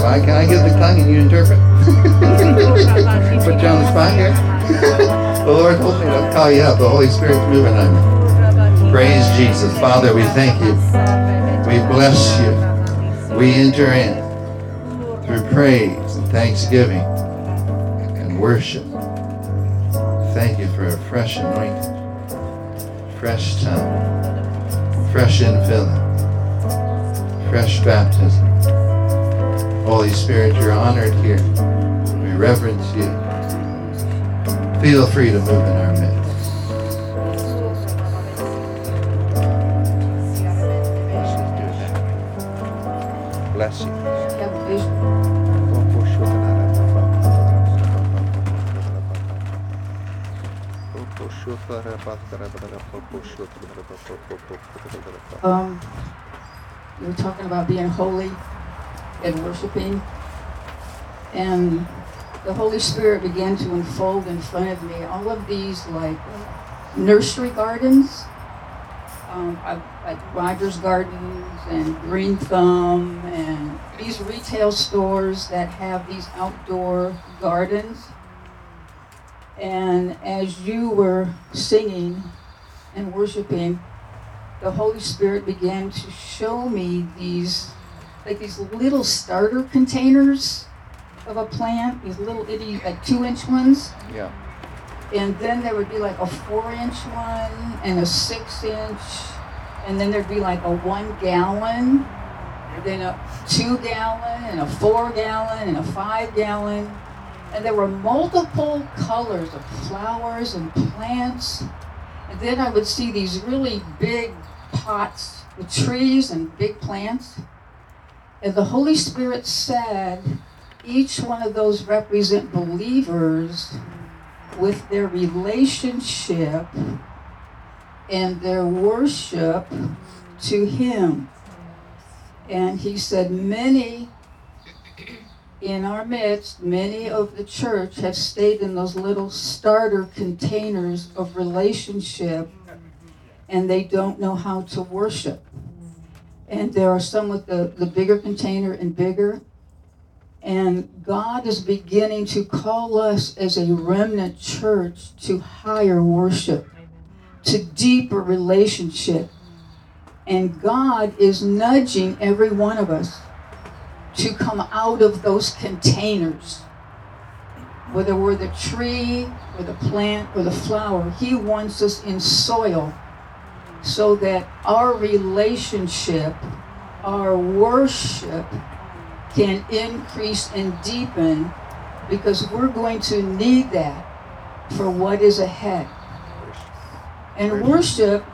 ba. Can I give the tongue and you interpret? Put you on the spot here. the Lord told me to call you up. The Holy Spirit's moving on you. Praise Jesus. Father, we thank you. We bless you. We enter in through praise and thanksgiving and worship. Thank you for a fresh anointing, fresh tongue, fresh infilling, fresh baptism. Holy Spirit, you're honored here. We reverence you. Feel free to move in our midst. Um, you were talking about being holy and worshiping, and the Holy Spirit began to unfold in front of me all of these like nursery gardens, um, like Rogers Gardens and Green Thumb, and these retail stores that have these outdoor gardens. And as you were singing and worshiping, the Holy Spirit began to show me these, like these little starter containers of a plant, these little itty, like two inch ones. Yeah. And then there would be like a four inch one and a six inch, and then there'd be like a one gallon, and then a two gallon, and a four gallon, and a five gallon. And there were multiple colors of flowers and plants. And then I would see these really big pots with trees and big plants. And the Holy Spirit said, each one of those represent believers with their relationship and their worship to Him. And He said, many in our midst, many of the church have stayed in those little starter containers of relationship and they don't know how to worship. And there are some with the, the bigger container and bigger. And God is beginning to call us as a remnant church to higher worship, to deeper relationship. And God is nudging every one of us to come out of those containers. Whether we're the tree or the plant or the flower, He wants us in soil so that our relationship, our worship can increase and deepen because we're going to need that for what is ahead. And worship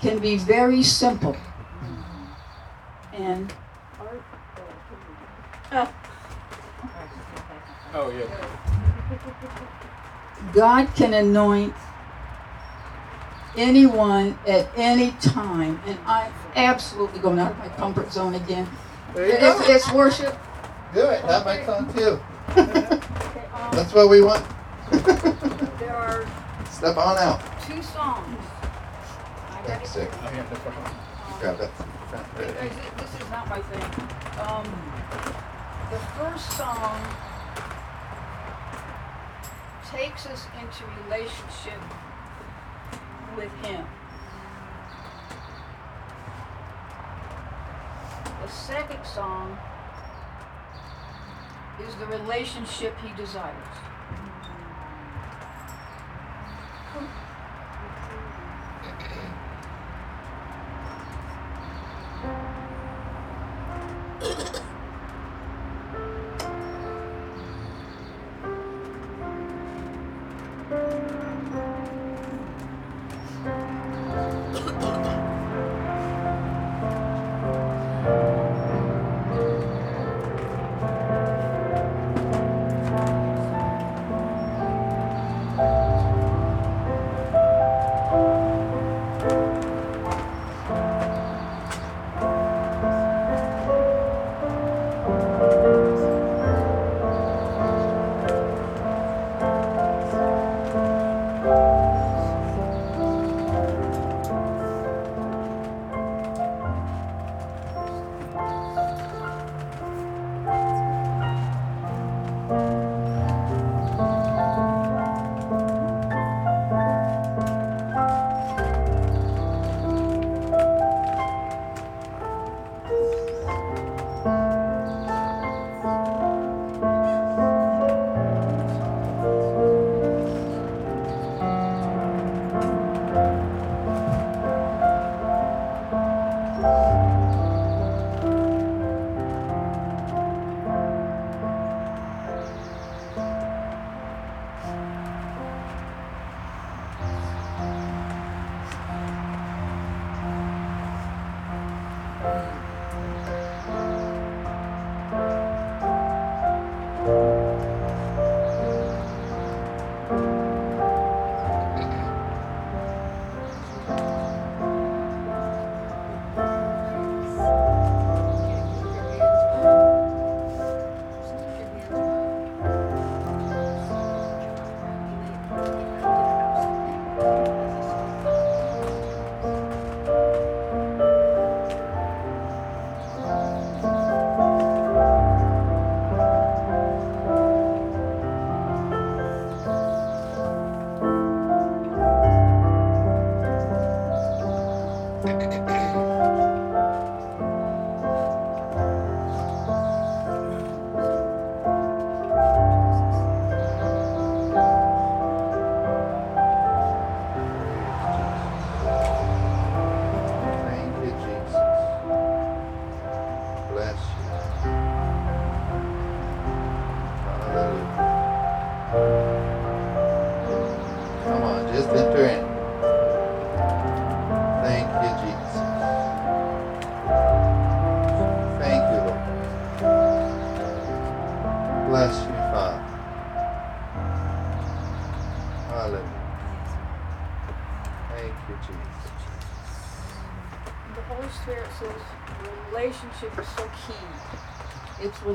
can be very simple. And Oh, yeah. God can anoint anyone at any time, and I'm absolutely going out of my comfort zone again. There It's, it's worship. Do it. That might come too. Okay, That's what we want. there are Step on out. two songs. I gotta- That's sick. Yeah, no problem. Grab that. This is not my thing. Um, the first song takes us into relationship with Him. The second song is the relationship He desires.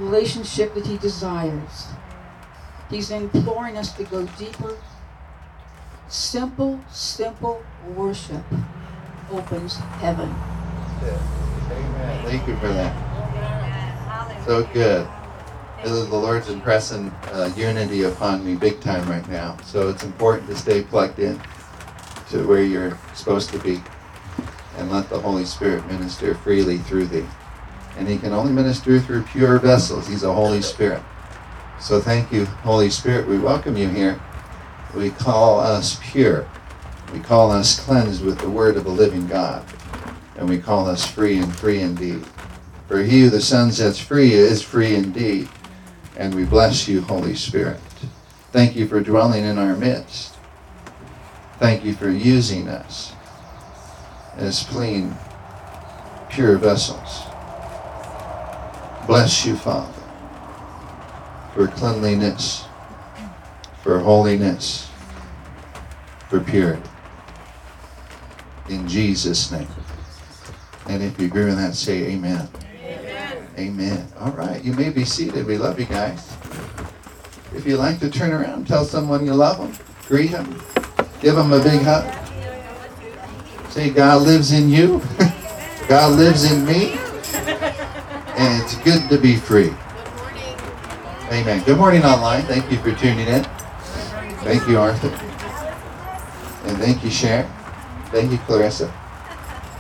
Relationship that He desires. He's imploring us to go deeper. Simple, simple worship opens heaven. Amen. Thank you for that. So good. The Lord's impressing uh, unity upon me big time right now. So it's important to stay plugged in to where you're supposed to be and let the Holy Spirit minister freely through thee. And He can only minister through pure vessels. He's a Holy Spirit. So thank you, Holy Spirit. We welcome you here. We call us pure. We call us cleansed with the word of the living God. And we call us free and free indeed. For he who the Son sets free is free indeed. And we bless you, Holy Spirit. Thank you for dwelling in our midst. Thank you for using us as clean, pure vessels. Bless you, Father for cleanliness, for holiness, for purity. In Jesus' name. And if you agree with that, say amen. Amen. Amen. All right, you may be seated. We love you guys. If you like to turn around, tell someone you love them, greet them, give them a big hug. Say, God lives in you, God lives in me, and it's good to be free. Good morning. Amen. Good morning online. Thank you for tuning in. Thank you, Arthur. And thank you, Sharon. Thank you, Clarissa.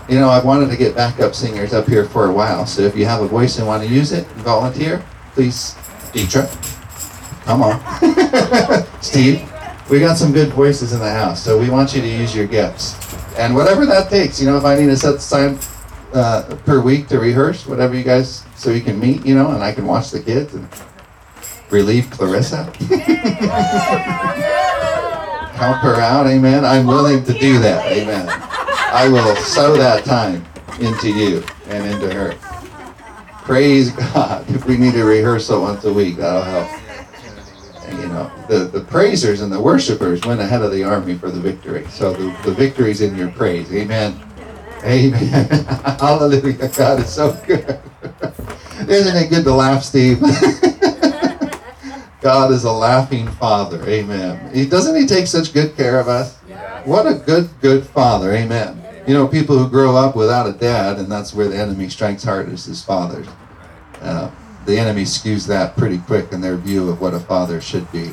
You know, I've wanted to get backup singers up here for a while, so if you have a voice and want to use it, volunteer, please, Deetra. Come on. Steve, we got some good voices in the house, so we want you to use your gifts. And whatever that takes, you know, if I need to set time uh, per week to rehearse, whatever you guys, so you can meet, you know, and I can watch the kids and relieve Clarissa? Help her out, amen. I'm willing to do that, amen. I will sow that time into you and into her. Praise God. If we need a rehearsal once a week, that'll help. And, you know, the, the praisers and the worshipers went ahead of the army for the victory. So the, the victory's in your praise. Amen. Amen. Hallelujah. God is so good. Isn't it good to laugh, Steve? God is a laughing father. Amen. He doesn't he take such good care of us? What a good, good father. Amen. You know, people who grow up without a dad, and that's where the enemy strikes hardest is fathers. Uh, the enemy skews that pretty quick in their view of what a father should be.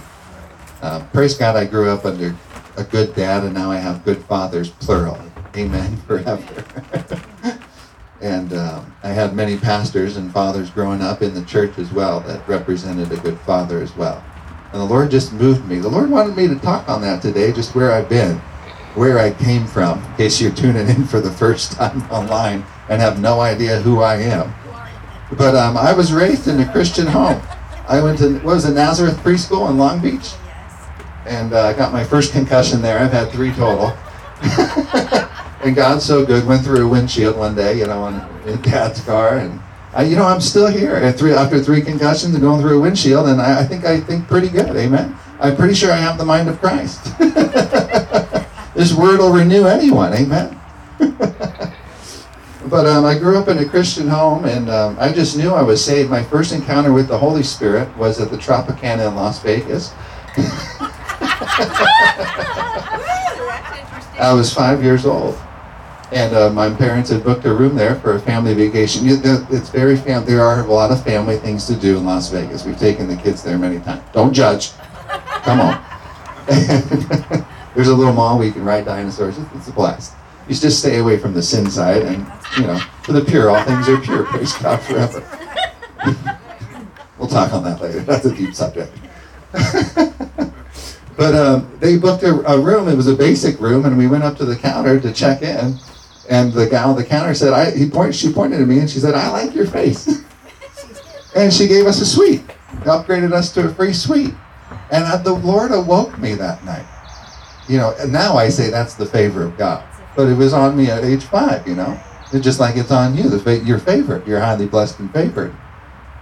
Uh, praise God, I grew up under a good dad, and now I have good fathers, plural. Amen. Forever. And um, I had many pastors and fathers growing up in the church as well that represented a good father as well. And the Lord just moved me. The Lord wanted me to talk on that today, just where I've been, where I came from, in case you're tuning in for the first time online and have no idea who I am. But um, I was raised in a Christian home. I went to, what was it, Nazareth Preschool in Long Beach? And uh, I got my first concussion there. I've had three total. and God's so good. Went through a windshield one day, you know, in, in Dad's car, and I, you know, I'm still here at three after three concussions and going through a windshield, and I, I think I think pretty good. Amen. I'm pretty sure I have the mind of Christ. this word will renew anyone. Amen. but um, I grew up in a Christian home, and um, I just knew I was saved. My first encounter with the Holy Spirit was at the Tropicana in Las Vegas. I was five years old. And uh, my parents had booked a room there for a family vacation. It's very fam- There are a lot of family things to do in Las Vegas. We've taken the kids there many times. Don't judge. Come on. There's a little mall where you can ride dinosaurs. It's a blast. You just stay away from the sin side, and you know, for the pure, all things are pure. Praise God forever. we'll talk on that later. That's a deep subject. but um, they booked a, a room. It was a basic room, and we went up to the counter to check in and the gal at the counter said, I, he point, she pointed at me and she said, I like your face. and she gave us a suite, upgraded us to a free suite. And uh, the Lord awoke me that night. You know, and now I say that's the favor of God. But it was on me at age five, you know. It's just like it's on you, the fa- your favorite. You're highly blessed and favored.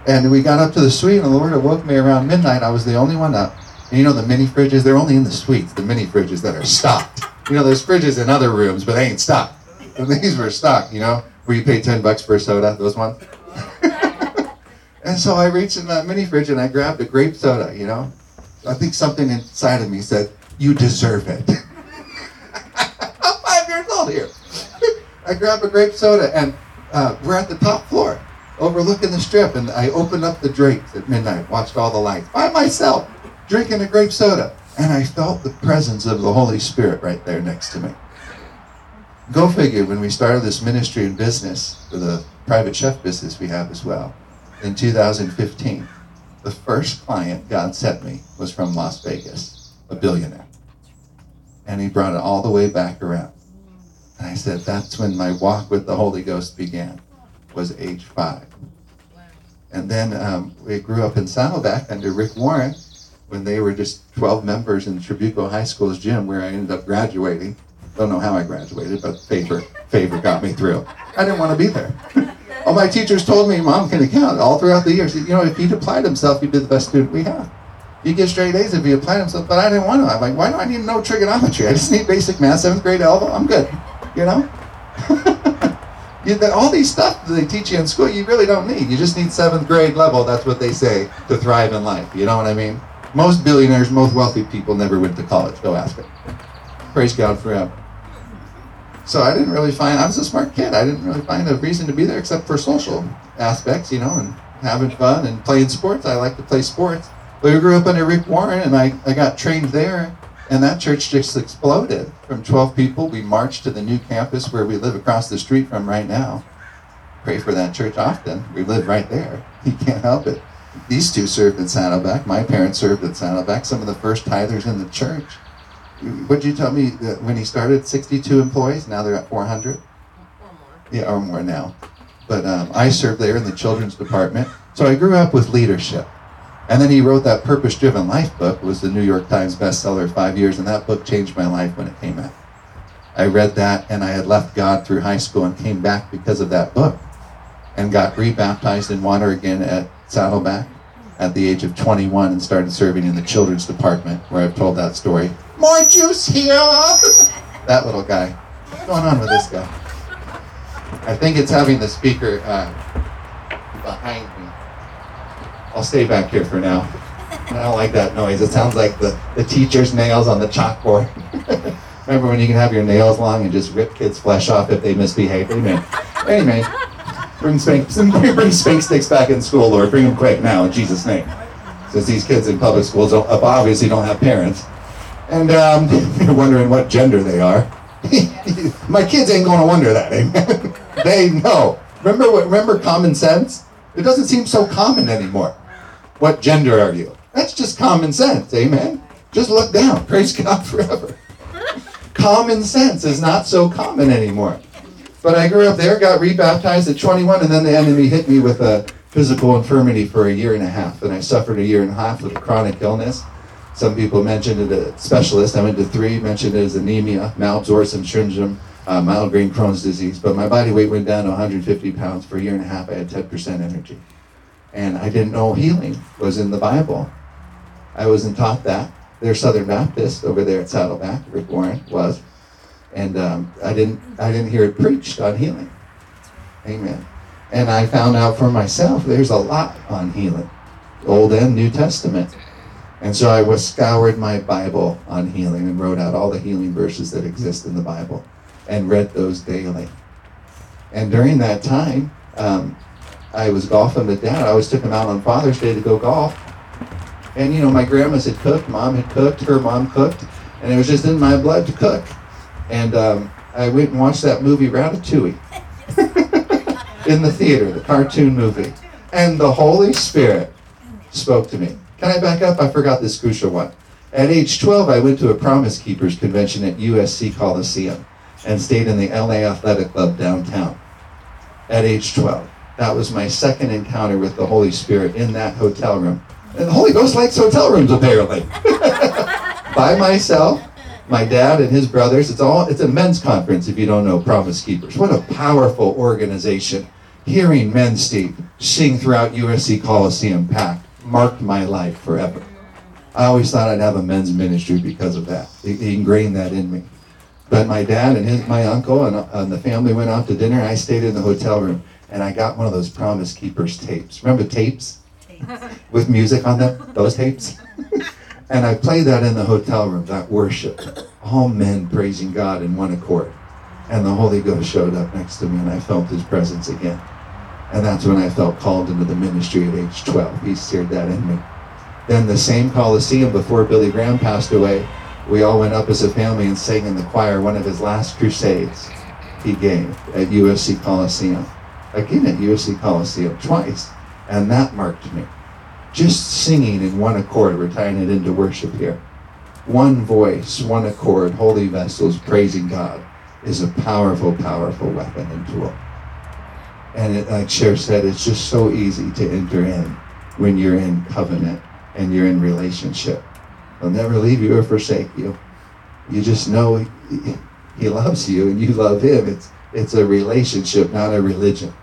And we got up to the suite, and the Lord awoke me around midnight. I was the only one up. And you know the mini fridges, they're only in the suites, the mini fridges that are stocked. You know, there's fridges in other rooms, but they ain't stocked. And these were stocked, you know, where you pay 10 bucks for a soda, those ones. and so I reached in that mini fridge and I grabbed a grape soda, you know. I think something inside of me said, You deserve it. I'm five years old here. I grabbed a grape soda and uh, we're at the top floor overlooking the strip and I opened up the drapes at midnight, watched all the lights by myself, drinking a grape soda. And I felt the presence of the Holy Spirit right there next to me. Go figure, when we started this ministry and business, for the private chef business we have as well, in 2015, the first client God sent me was from Las Vegas, a billionaire. And he brought it all the way back around. And I said, that's when my walk with the Holy Ghost began, was age five. And then um, we grew up in Saddleback under Rick Warren when they were just 12 members in Trabuco High School's gym where I ended up graduating. Don't know how I graduated, but favor, favor got me through. I didn't want to be there. all my teachers told me, Mom can account all throughout the years. You know, if he'd applied himself, he'd be the best student we have. You get straight A's if he applied himself, but I didn't want to. I'm like, why do I need no trigonometry? I just need basic math, seventh grade algebra. I'm good. You know? you, all these stuff that they teach you in school, you really don't need. You just need seventh grade level. That's what they say to thrive in life. You know what I mean? Most billionaires, most wealthy people never went to college. Go ask it. Praise God for forever. So I didn't really find, I was a smart kid. I didn't really find a reason to be there except for social aspects, you know, and having fun and playing sports. I like to play sports. But we grew up under Rick Warren and I, I got trained there and that church just exploded. From 12 people, we marched to the new campus where we live across the street from right now. Pray for that church often. We live right there. You can't help it. These two served in Saddleback. My parents served at Saddleback. Some of the first tithers in the church. Did you tell me that when he started? 62 employees. Now they're at 400. Or more. Yeah, or more now. But um, I served there in the children's department. So I grew up with leadership. And then he wrote that Purpose Driven Life book, was the New York Times bestseller five years, and that book changed my life when it came out. I read that, and I had left God through high school and came back because of that book, and got rebaptized in water again at Saddleback at the age of 21 and started serving in the children's department, where I've told that story. More juice here! that little guy. What's going on with this guy? I think it's having the speaker uh, behind me. I'll stay back here for now. I don't like that noise. It sounds like the, the teacher's nails on the chalkboard. Remember when you can have your nails long and just rip kids' flesh off if they misbehave? Amen. Anyway, bring spank, bring spank sticks back in school, Lord. Bring them quick now in Jesus' name. Since these kids in public schools don't, obviously don't have parents. And um, you're wondering what gender they are. My kids ain't going to wonder that, amen. they know. Remember what? Remember common sense? It doesn't seem so common anymore. What gender are you? That's just common sense, amen. Just look down. Praise God forever. common sense is not so common anymore. But I grew up there, got rebaptized at 21, and then the enemy hit me with a physical infirmity for a year and a half. And I suffered a year and a half with a chronic illness. Some people mentioned it as specialist. I went to three, mentioned it as anemia, malabsorption syndrome, uh, mild grade Crohn's disease. But my body weight went down to 150 pounds for a year and a half. I had 10% energy. And I didn't know healing was in the Bible. I wasn't taught that. They're Southern Baptist over there at Saddleback. Rick Warren was, and um, I didn't. I didn't hear it preached on healing. Amen. And I found out for myself there's a lot on healing, Old and New Testament. And so I was scoured my Bible on healing and wrote out all the healing verses that exist in the Bible, and read those daily. And during that time, um, I was golfing with Dad. I always took him out on Father's Day to go golf. And you know, my grandmas had cooked, mom had cooked, her mom cooked, and it was just in my blood to cook. And um, I went and watched that movie Ratatouille in the theater, the cartoon movie. And the Holy Spirit spoke to me. Can I back up? I forgot this crucial one. At age 12, I went to a Promise Keepers convention at USC Coliseum and stayed in the LA Athletic Club downtown at age 12. That was my second encounter with the Holy Spirit in that hotel room. And the Holy Ghost likes hotel rooms, apparently. By myself, my dad and his brothers. It's all it's a men's conference if you don't know Promise Keepers. What a powerful organization. Hearing men, Steve, sing throughout USC Coliseum packed marked my life forever. I always thought I'd have a men's ministry because of that. He ingrained that in me. But my dad and his, my uncle and, and the family went out to dinner. I stayed in the hotel room and I got one of those Promise Keepers tapes. Remember tapes with music on them? Those tapes? And I played that in the hotel room, that worship. All men praising God in one accord. And the Holy Ghost showed up next to me and I felt his presence again. And that's when I felt called into the ministry at age 12. He seared that in me. Then the same Coliseum before Billy Graham passed away, we all went up as a family and sang in the choir one of his last crusades he gave at USC Coliseum. Again at USC Coliseum, twice. And that marked me. Just singing in one accord, we're tying it into worship here. One voice, one accord, holy vessels praising God is a powerful, powerful weapon and tool. And it, like Cher said, it's just so easy to enter in when you're in covenant and you're in relationship. He'll never leave you or forsake you. You just know he, loves you and you love him. It's it's a relationship, not a religion.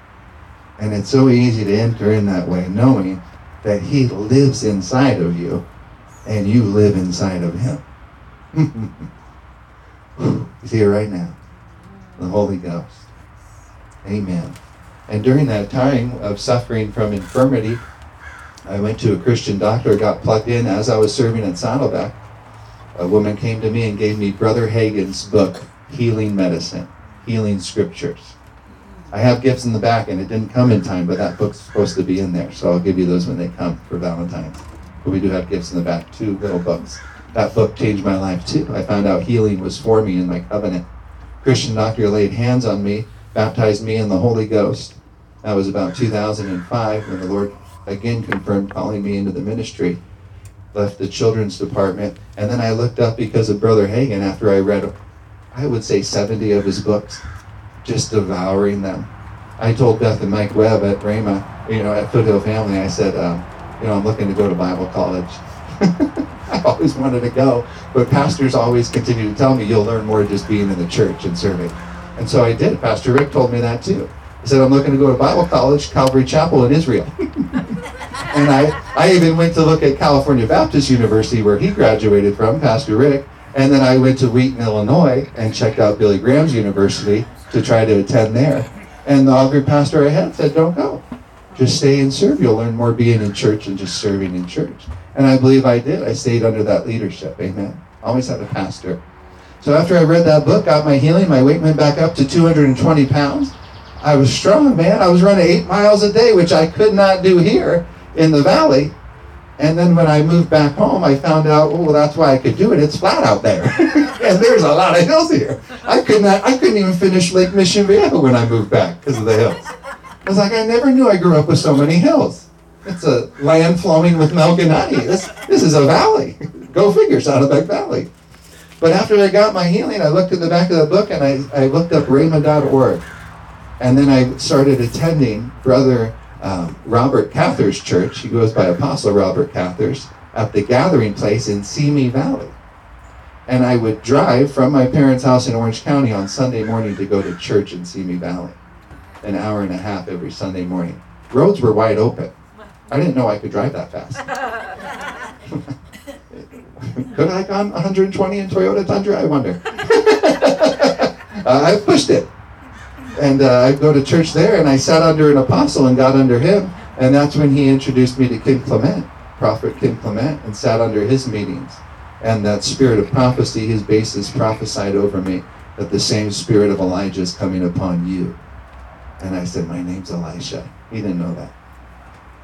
And it's so easy to enter in that way, knowing that he lives inside of you and you live inside of him. He's here right now. The Holy Ghost. Amen. And during that time of suffering from infirmity, I went to a Christian doctor, got plugged in as I was serving at Saddleback. A woman came to me and gave me Brother Hagin's book, Healing Medicine, Healing Scriptures. I have gifts in the back, and it didn't come in time, but that book's supposed to be in there, so I'll give you those when they come for Valentine's. But we do have gifts in the back, two little books. That book changed my life too. I found out healing was for me in my covenant. Christian doctor laid hands on me, baptized me in the Holy Ghost. That was about 2005 when the Lord again confirmed calling me into the ministry. Left the children's department, and then I looked up because of Brother Hagin after I read, I would say 70 of his books, just devouring them. I told Beth and Mike Webb at Rhema, you know, at Foothill Family, I said, um, you know, I'm looking to go to Bible college. I always wanted to go, but pastors always continue to tell me you'll learn more just being in the church and serving. And so I did. Pastor Rick told me that too. He said, I'm looking to go to Bible college, Calvary Chapel in Israel. and I, I even went to look at California Baptist University where he graduated from, Pastor Rick. And then I went to Wheaton, Illinois and checked out Billy Graham's university to try to attend there. And the Augury pastor I had said, don't go. Just stay and serve. You'll learn more being in church and just serving in church. And I believe I did. I stayed under that leadership. Amen. Always had a pastor. So after I read that book, got my healing, my weight went back up to 220 pounds. I was strong, man. I was running eight miles a day, which I could not do here in the valley. And then when I moved back home, I found out, oh, well, that's why I could do it. It's flat out there, and there's a lot of hills here. I could not, I couldn't even finish Lake Mission Viejo when I moved back because of the hills. I was like, I never knew I grew up with so many hills. It's a land flowing with milk and honey. This, this is a valley. Go figure, Saddleback Valley. But after I got my healing, I looked at the back of the book and I, I looked up rhema.org. And then I started attending Brother um, Robert Cather's church. He goes by Apostle Robert Cather's at the gathering place in Simi Valley. And I would drive from my parents' house in Orange County on Sunday morning to go to church in Simi Valley. An hour and a half every Sunday morning. Roads were wide open. I didn't know I could drive that fast. could I gone 120 in Toyota Tundra? I wonder. uh, I pushed it. And uh, I'd go to church there, and I sat under an apostle and got under him. And that's when he introduced me to Kim Clement, Prophet Kim Clement, and sat under his meetings. And that spirit of prophecy, his basis prophesied over me that the same spirit of Elijah is coming upon you. And I said, My name's Elisha. He didn't know that.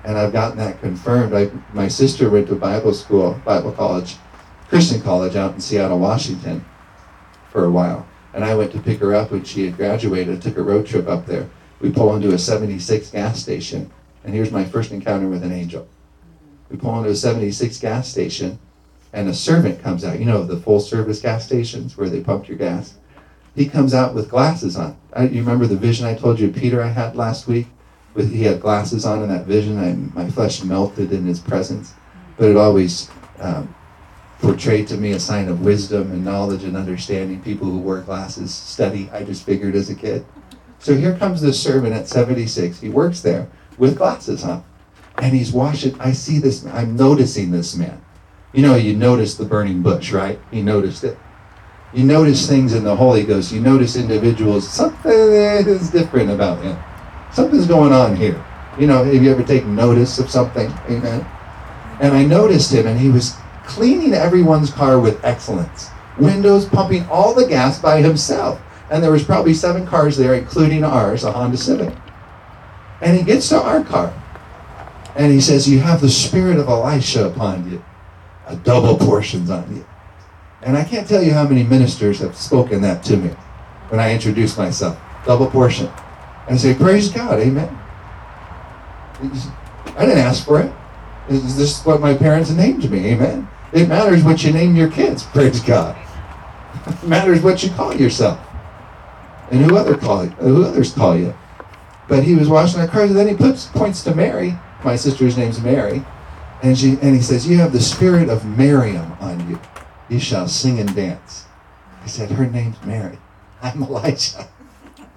And I've gotten that confirmed. I, my sister went to Bible school, Bible college, Christian college out in Seattle, Washington for a while. And I went to pick her up when she had graduated. Took a road trip up there. We pull into a 76 gas station. And here's my first encounter with an angel. We pull into a 76 gas station, and a servant comes out. You know, the full service gas stations where they pump your gas. He comes out with glasses on. I, you remember the vision I told you Peter I had last week? With, he had glasses on in that vision. I, my flesh melted in his presence. But it always um, portrayed to me a sign of wisdom and knowledge and understanding. People who wear glasses study, I just figured as a kid. So here comes this servant at 76. He works there with glasses on. And he's washing. I see this, I'm noticing this man. You know, you notice the burning bush, right? He noticed it. You notice things in the Holy Ghost. You notice individuals. Something is different about him. Something's going on here. You know, have you ever taken notice of something? Amen. And I noticed him, and he was cleaning everyone's car with excellence. Windows pumping all the gas by himself. And there was probably seven cars there, including ours, a Honda Civic. And he gets to our car. And he says, You have the spirit of Elisha upon you. A double portions on you. And I can't tell you how many ministers have spoken that to me when I introduce myself. Double portion. And I say, Praise God, amen. I didn't ask for it. Is This what my parents named me, amen. It matters what you name your kids, praise God. It matters what you call yourself. And who other call you, who others call you. But he was washing our cars, and then he puts points to Mary. My sister's name's Mary. And she and he says, You have the spirit of Miriam on you. You shall sing and dance. I said, Her name's Mary. I'm Elijah.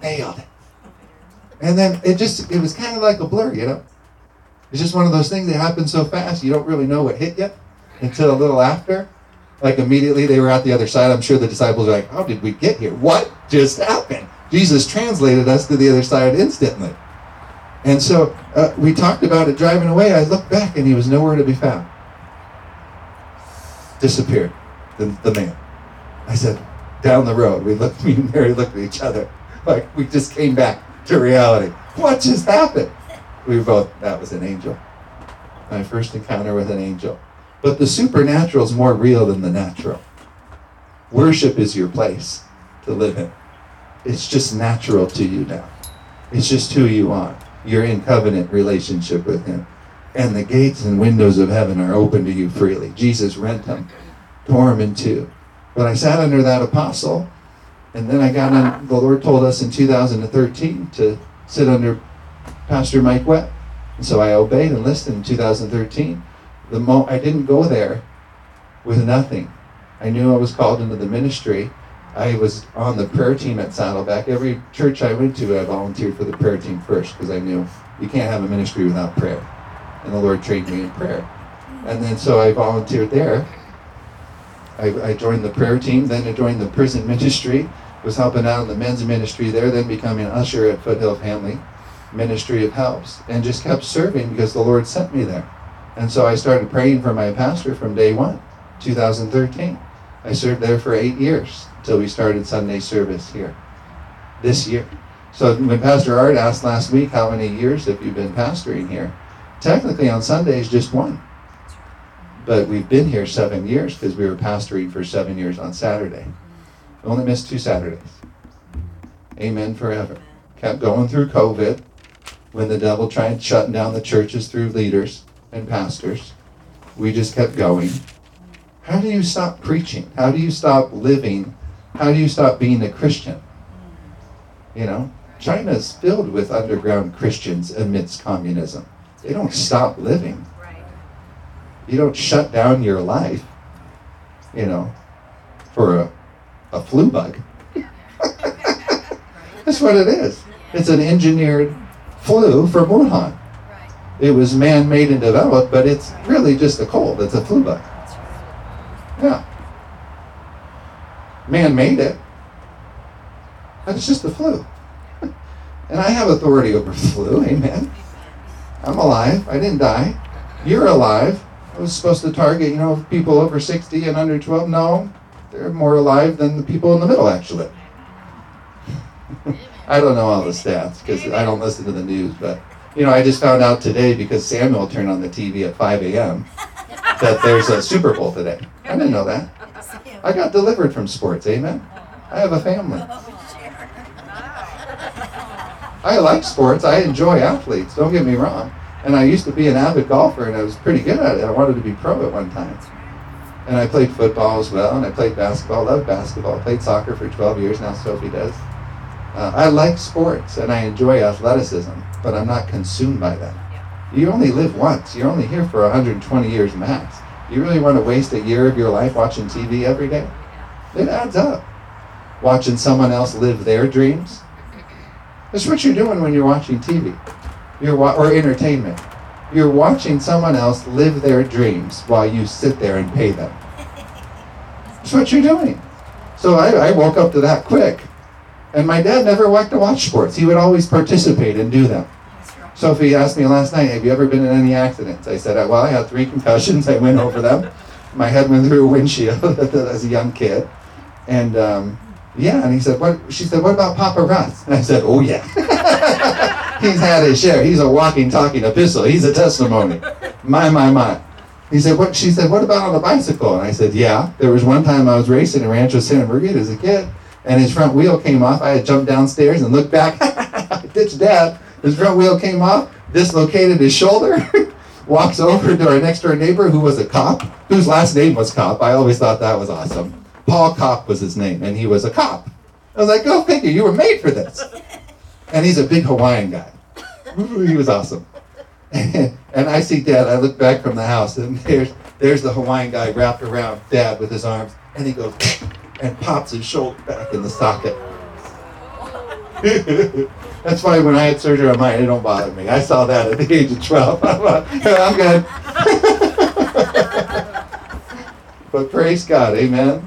Nailed it. And then it just it was kind of like a blur, you know. It's just one of those things that happen so fast you don't really know what hit you until a little after. Like immediately they were at the other side. I'm sure the disciples are like, How did we get here? What just happened? Jesus translated us to the other side instantly. And so uh, we talked about it driving away. I looked back and he was nowhere to be found. Disappeared, the, the man. I said, down the road, we looked, me and Mary looked at each other like we just came back to reality. What just happened? We both, that was an angel. My first encounter with an angel. But the supernatural is more real than the natural. Worship is your place to live in. It's just natural to you now. It's just who you are. You're in covenant relationship with Him. And the gates and windows of heaven are open to you freely. Jesus rent them, tore them in two. But I sat under that apostle, and then I got on, the Lord told us in 2013 to sit under Pastor Mike Webb. And so I obeyed and listened in 2013. The mo- I didn't go there with nothing. I knew I was called into the ministry. I was on the prayer team at Saddleback. Every church I went to, I volunteered for the prayer team first because I knew you can't have a ministry without prayer. And the Lord trained me in prayer. And then so I volunteered there. I, I joined the prayer team, then I joined the prison ministry, was helping out in the men's ministry there, then becoming an usher at Foothill Family Ministry of Helps, and just kept serving because the Lord sent me there. And so I started praying for my pastor from day one, 2013. I served there for eight years until we started Sunday service here this year. So when Pastor Art asked last week, how many years have you been pastoring here? Technically on Sundays, just one. But we've been here seven years because we were pastoring for seven years on Saturday. Only missed two Saturdays. Amen forever. Kept going through COVID when the devil tried shutting down the churches through leaders and pastors. We just kept going. How do you stop preaching? How do you stop living? How do you stop being a Christian? You know, China's filled with underground Christians amidst communism. They don't stop living. You don't shut down your life, you know, for a, a flu bug. That's what it is. It's an engineered flu from Wuhan. It was man made and developed, but it's really just a cold. It's a flu bug. Yeah. Man made it. It's just the flu. and I have authority over flu, amen. I'm alive. I didn't die. You're alive. I was supposed to target, you know, people over 60 and under 12. No, they're more alive than the people in the middle, actually. I don't know all the stats because I don't listen to the news, but you know, I just found out today because Samuel turned on the TV at 5 a.m. that there's a Super Bowl today. I didn't know that. I got delivered from sports, amen. I have a family. I like sports. I enjoy athletes. Don't get me wrong. And I used to be an avid golfer, and I was pretty good at it. I wanted to be pro at one time. And I played football as well, and I played basketball. Loved basketball. Played soccer for 12 years now. Sophie does. Uh, I like sports, and I enjoy athleticism, but I'm not consumed by that. You only live once. You're only here for 120 years max. You really want to waste a year of your life watching TV every day? It adds up. Watching someone else live their dreams. That's what you're doing when you're watching TV you're wa- or entertainment. You're watching someone else live their dreams while you sit there and pay them. That's what you're doing. So I, I woke up to that quick. And my dad never liked to watch sports. He would always participate and do them. Sophie asked me last night, have you ever been in any accidents? I said, well, I had three concussions. I went over them. My head went through a windshield as a young kid. And um, yeah, and he said, what? She said, what about Papa Russ? And I said, oh yeah. He's had his share. He's a walking, talking epistle. He's a testimony. My, my, my. He said, what? She said, what about on a bicycle? And I said, yeah. There was one time I was racing in Rancho Santa Margarita as a kid, and his front wheel came off. I had jumped downstairs and looked back. I ditched dad. His front wheel came off, dislocated his shoulder. Walks over to our next door neighbor who was a cop, whose last name was Cop. I always thought that was awesome. Paul Cop was his name, and he was a cop. I was like, oh, go figure, you were made for this. And he's a big Hawaiian guy. he was awesome. and I see Dad. I look back from the house, and there's there's the Hawaiian guy wrapped around Dad with his arms, and he goes and pops his shoulder back in the socket. That's why when I had surgery on mine, it don't bother me. I saw that at the age of 12. I'm good. but praise God, amen.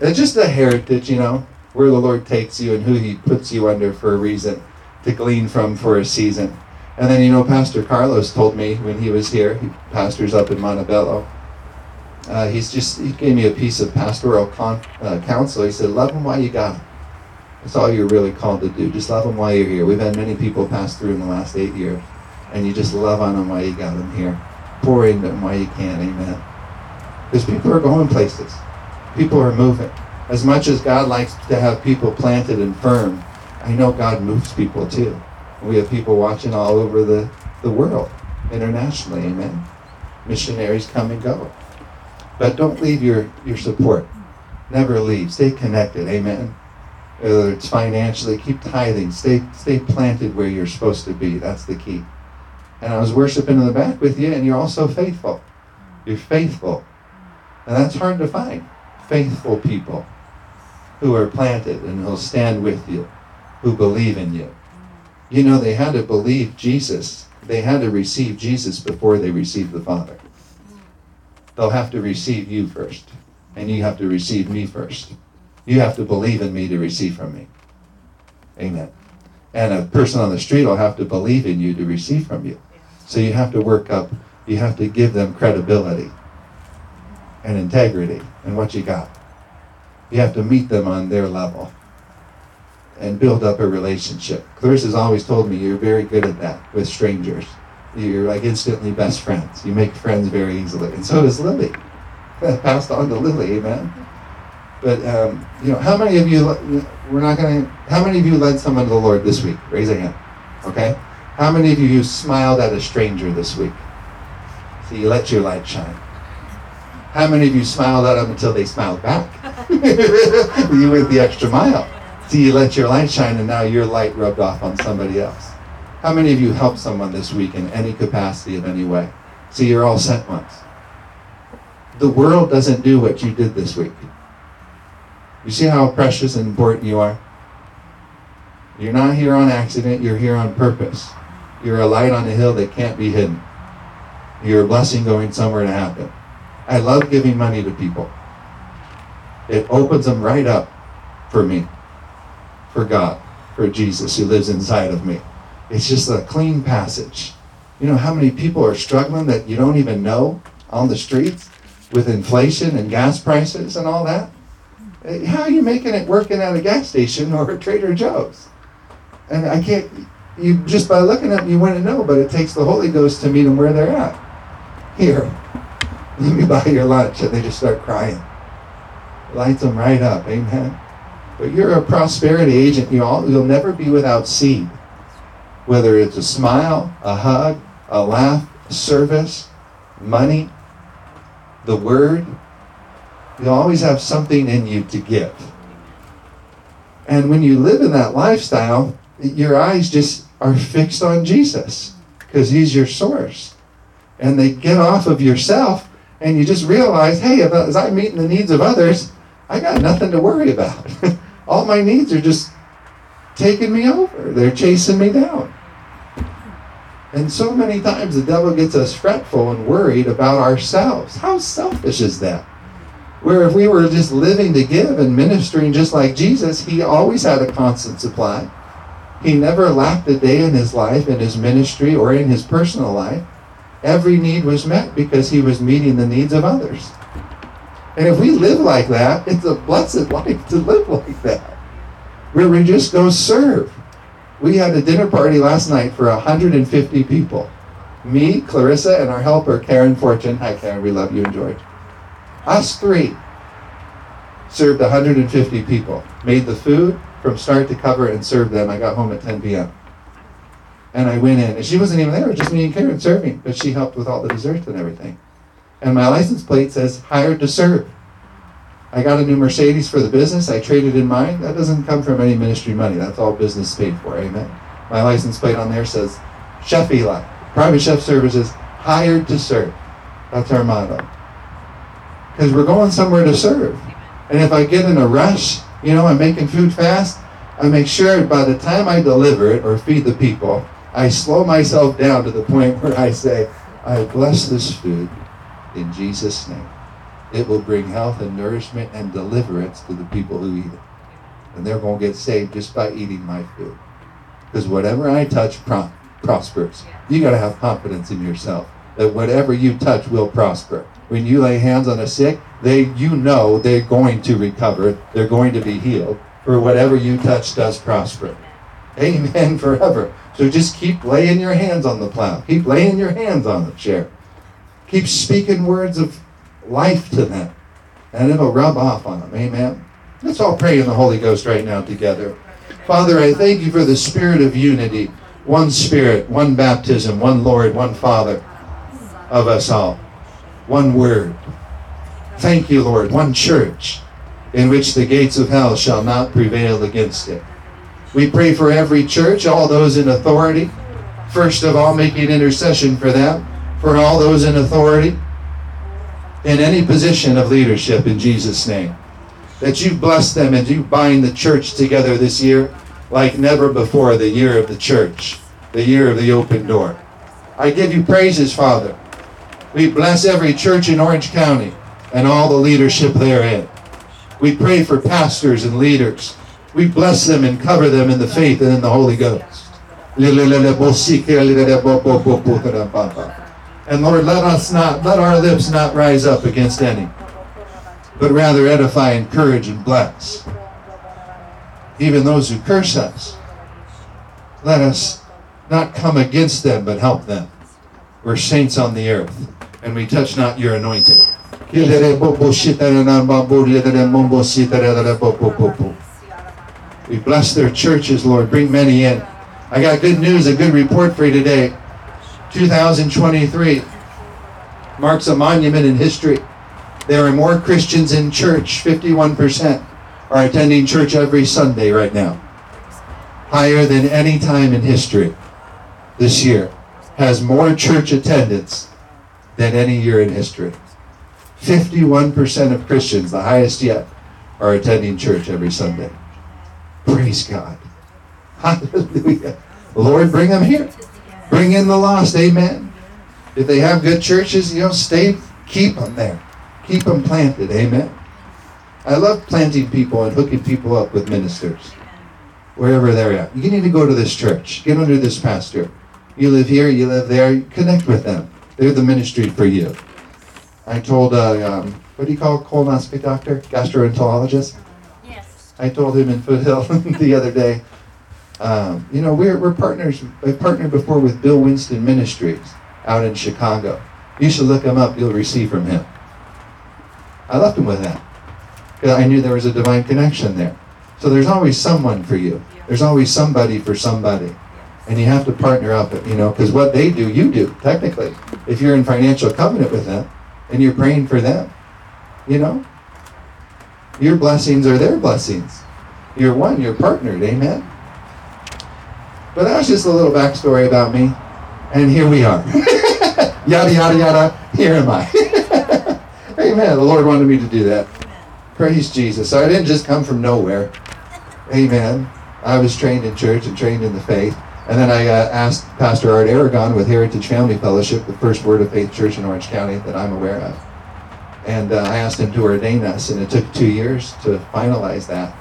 It's just a heritage, you know, where the Lord takes you and who He puts you under for a reason to glean from for a season. And then, you know, Pastor Carlos told me when he was here, he pastors up in Montebello. Uh, he's just, he gave me a piece of pastoral con- uh, counsel. He said, Love them while you got them. That's all you're really called to do. Just love them while you're here. We've had many people pass through in the last eight years, and you just love on them while you got them here. Pour into them while you can. Amen. Because people are going places, people are moving. As much as God likes to have people planted and firm, I know God moves people too. We have people watching all over the, the world, internationally, amen. Missionaries come and go. But don't leave your, your support. Never leave. Stay connected, amen. Whether it's financially, keep tithing. Stay stay planted where you're supposed to be. That's the key. And I was worshiping in the back with you, and you're also faithful. You're faithful. And that's hard to find. Faithful people who are planted and who'll stand with you, who believe in you. You know, they had to believe Jesus. They had to receive Jesus before they received the Father. They'll have to receive you first, and you have to receive me first. You have to believe in me to receive from me. Amen. And a person on the street will have to believe in you to receive from you. So you have to work up, you have to give them credibility and integrity and what you got. You have to meet them on their level and build up a relationship. Clarissa's always told me you're very good at that with strangers. You're like instantly best friends. You make friends very easily. And so does Lily. Passed on to Lily, amen. But um, you know, how many of you we're not gonna how many of you led someone to the Lord this week? Raise a hand. Okay? How many of you smiled at a stranger this week? So you let your light shine. How many of you smiled at them until they smiled back? you went the extra mile. So you let your light shine and now your light rubbed off on somebody else. How many of you helped someone this week in any capacity of any way? See, you're all sent ones. The world doesn't do what you did this week. You see how precious and important you are? You're not here on accident, you're here on purpose. You're a light on a hill that can't be hidden. You're a blessing going somewhere to happen. I love giving money to people. It opens them right up for me, for God, for Jesus who lives inside of me. It's just a clean passage. You know how many people are struggling that you don't even know on the streets with inflation and gas prices and all that? How are you making it working at a gas station or a Trader Joe's? And I can't, you just by looking at them, you want to know, but it takes the Holy Ghost to meet them where they're at. Here, let me buy your lunch. And they just start crying. Lights them right up. Amen. But you're a prosperity agent. You all, you'll never be without seed. Whether it's a smile, a hug, a laugh, service, money, the word, you always have something in you to give. And when you live in that lifestyle, your eyes just are fixed on Jesus because he's your source. And they get off of yourself and you just realize, hey, as I'm meeting the needs of others, I got nothing to worry about. All my needs are just taking me over. They're chasing me down. And so many times the devil gets us fretful and worried about ourselves. How selfish is that? Where if we were just living to give and ministering just like Jesus, he always had a constant supply. He never lacked a day in his life, in his ministry, or in his personal life. Every need was met because he was meeting the needs of others. And if we live like that, it's a blessed life to live like that. Where we just go serve. We had a dinner party last night for 150 people. Me, Clarissa, and our helper, Karen Fortune. Hi, Karen. We love you and George. Us three served 150 people. Made the food from start to cover and served them. I got home at 10 p.m. And I went in, and she wasn't even there, just me and Karen serving, but she helped with all the desserts and everything. And my license plate says hired to serve. I got a new Mercedes for the business. I traded in mine. That doesn't come from any ministry money. That's all business paid for. Amen. My license plate on there says Chef Eli, Private Chef Services, hired to serve. That's our motto because we're going somewhere to serve. And if I get in a rush, you know, I'm making food fast, I make sure by the time I deliver it or feed the people, I slow myself down to the point where I say, I bless this food in Jesus' name. It will bring health and nourishment and deliverance to the people who eat it. And they're going to get saved just by eating my food. Because whatever I touch pro- prospers. You got to have confidence in yourself that whatever you touch will prosper when you lay hands on a sick, they you know they're going to recover, they're going to be healed. For whatever you touch does prosper. Amen forever. So just keep laying your hands on the plow. Keep laying your hands on the chair. Keep speaking words of life to them. And it'll rub off on them. Amen. Let's all pray in the Holy Ghost right now together. Father, I thank you for the spirit of unity. One spirit, one baptism, one Lord, one Father of us all one word. Thank you, Lord, one church in which the gates of hell shall not prevail against it. We pray for every church, all those in authority. First of all, making intercession for them, for all those in authority, in any position of leadership in Jesus' name. That you bless them and you bind the church together this year like never before, the year of the church, the year of the open door. I give you praises, Father, we bless every church in Orange County and all the leadership therein. We pray for pastors and leaders. We bless them and cover them in the faith and in the Holy Ghost. And Lord, let us not, let our lips not rise up against any, but rather edify, encourage, and bless. Even those who curse us, let us not come against them, but help them. We're saints on the earth and we touch not your anointed. We bless their churches, Lord. Bring many in. I got good news, a good report for you today. 2023 marks a monument in history. There are more Christians in church, 51% are attending church every Sunday right now. Higher than any time in history this year. Has more church attendance than any year in history. 51% of Christians, the highest yet, are attending church every Sunday. Praise God. Hallelujah. Lord, bring them here. Bring in the lost. Amen. If they have good churches, you know, stay, keep them there. Keep them planted. Amen. I love planting people and hooking people up with ministers wherever they're at. You need to go to this church. Get under this pastor. You live here, you live there, connect with them. They're the ministry for you. I told, a, um, what do you call a colonoscopy doctor? Gastroenterologist? Yes. I told him in Foothill the other day, um, you know, we're, we're partners. I partnered before with Bill Winston Ministries out in Chicago. You should look him up. You'll receive from him. I left him with that because I knew there was a divine connection there. So there's always someone for you. There's always somebody for somebody and you have to partner up, you know, because what they do, you do, technically. If you're in financial covenant with them and you're praying for them, you know, your blessings are their blessings. You're one, you're partnered, amen? But that's just a little backstory about me, and here we are. yada, yada, yada, here am I. amen. The Lord wanted me to do that. Praise Jesus. So I didn't just come from nowhere. Amen. I was trained in church and trained in the faith. And then I uh, asked Pastor Art Aragon with Heritage Family Fellowship, the first Word of Faith church in Orange County that I'm aware of. And uh, I asked him to ordain us, and it took two years to finalize that.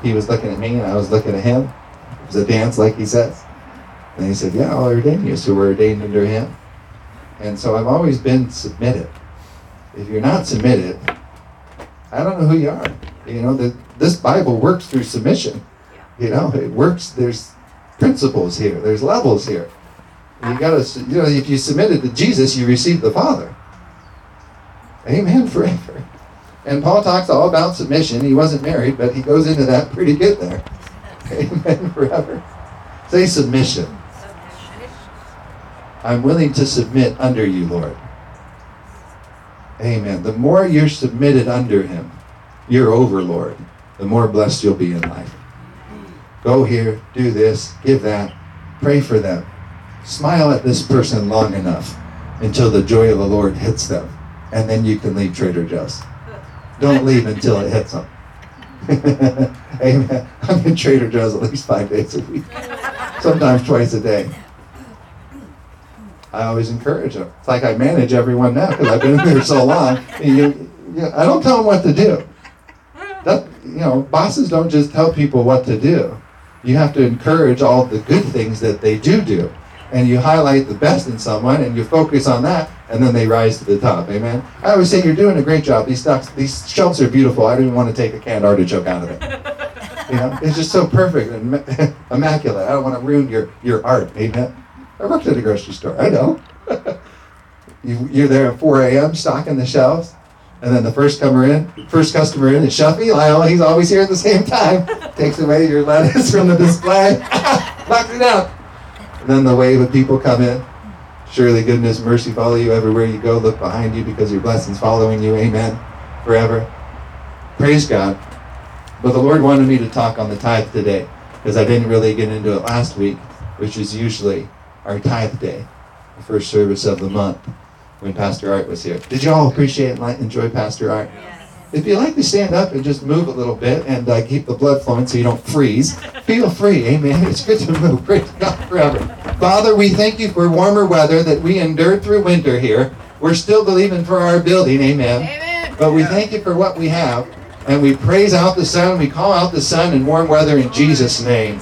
He was looking at me, and I was looking at him. It was a dance, like he says. And he said, Yeah, I'll ordain you. So we're ordained under him. And so I've always been submitted. If you're not submitted, I don't know who you are. You know, the, this Bible works through submission. You know, it works. There's principles here. There's levels here. You gotta, you know, if you submitted to Jesus, you received the Father. Amen forever. And Paul talks all about submission. He wasn't married, but he goes into that pretty good there. Amen forever. Say submission. I'm willing to submit under you, Lord. Amen. The more you're submitted under him, your overlord, the more blessed you'll be in life. Go here, do this, give that, pray for them. Smile at this person long enough until the joy of the Lord hits them, and then you can leave Trader Joe's. Don't leave until it hits them. Amen. I'm in Trader Joe's at least five days a week, sometimes twice a day. I always encourage them. It's like I manage everyone now because I've been in there so long. You, you, I don't tell them what to do. That, you know, bosses don't just tell people what to do. You have to encourage all the good things that they do do. And you highlight the best in someone and you focus on that and then they rise to the top. Amen. I always say you're doing a great job. These stocks, these shelves are beautiful. I don't even want to take a canned artichoke out of it. You know, it's just so perfect and immaculate. I don't want to ruin your, your art. Amen. I worked at a grocery store. I know. you, you're there at 4 a.m. stocking the shelves. And then the first comer in, first customer in is Shuffy. Lyle, he's always here at the same time. Takes away your lettuce from the display. Knocks it out. And then the wave of people come in. Surely goodness, mercy follow you everywhere you go. Look behind you because your blessings following you. Amen. Forever. Praise God. But the Lord wanted me to talk on the tithe today because I didn't really get into it last week, which is usually our tithe day, the first service of the month when Pastor Art was here. Did you all appreciate and enjoy Pastor Art? If you like to stand up and just move a little bit and uh, keep the blood flowing so you don't freeze, feel free. Amen. It's good to move. Praise God forever. Father, we thank you for warmer weather that we endured through winter here. We're still believing for our building. Amen. Amen. But we thank you for what we have. And we praise out the sun. We call out the sun in warm weather in Jesus' name.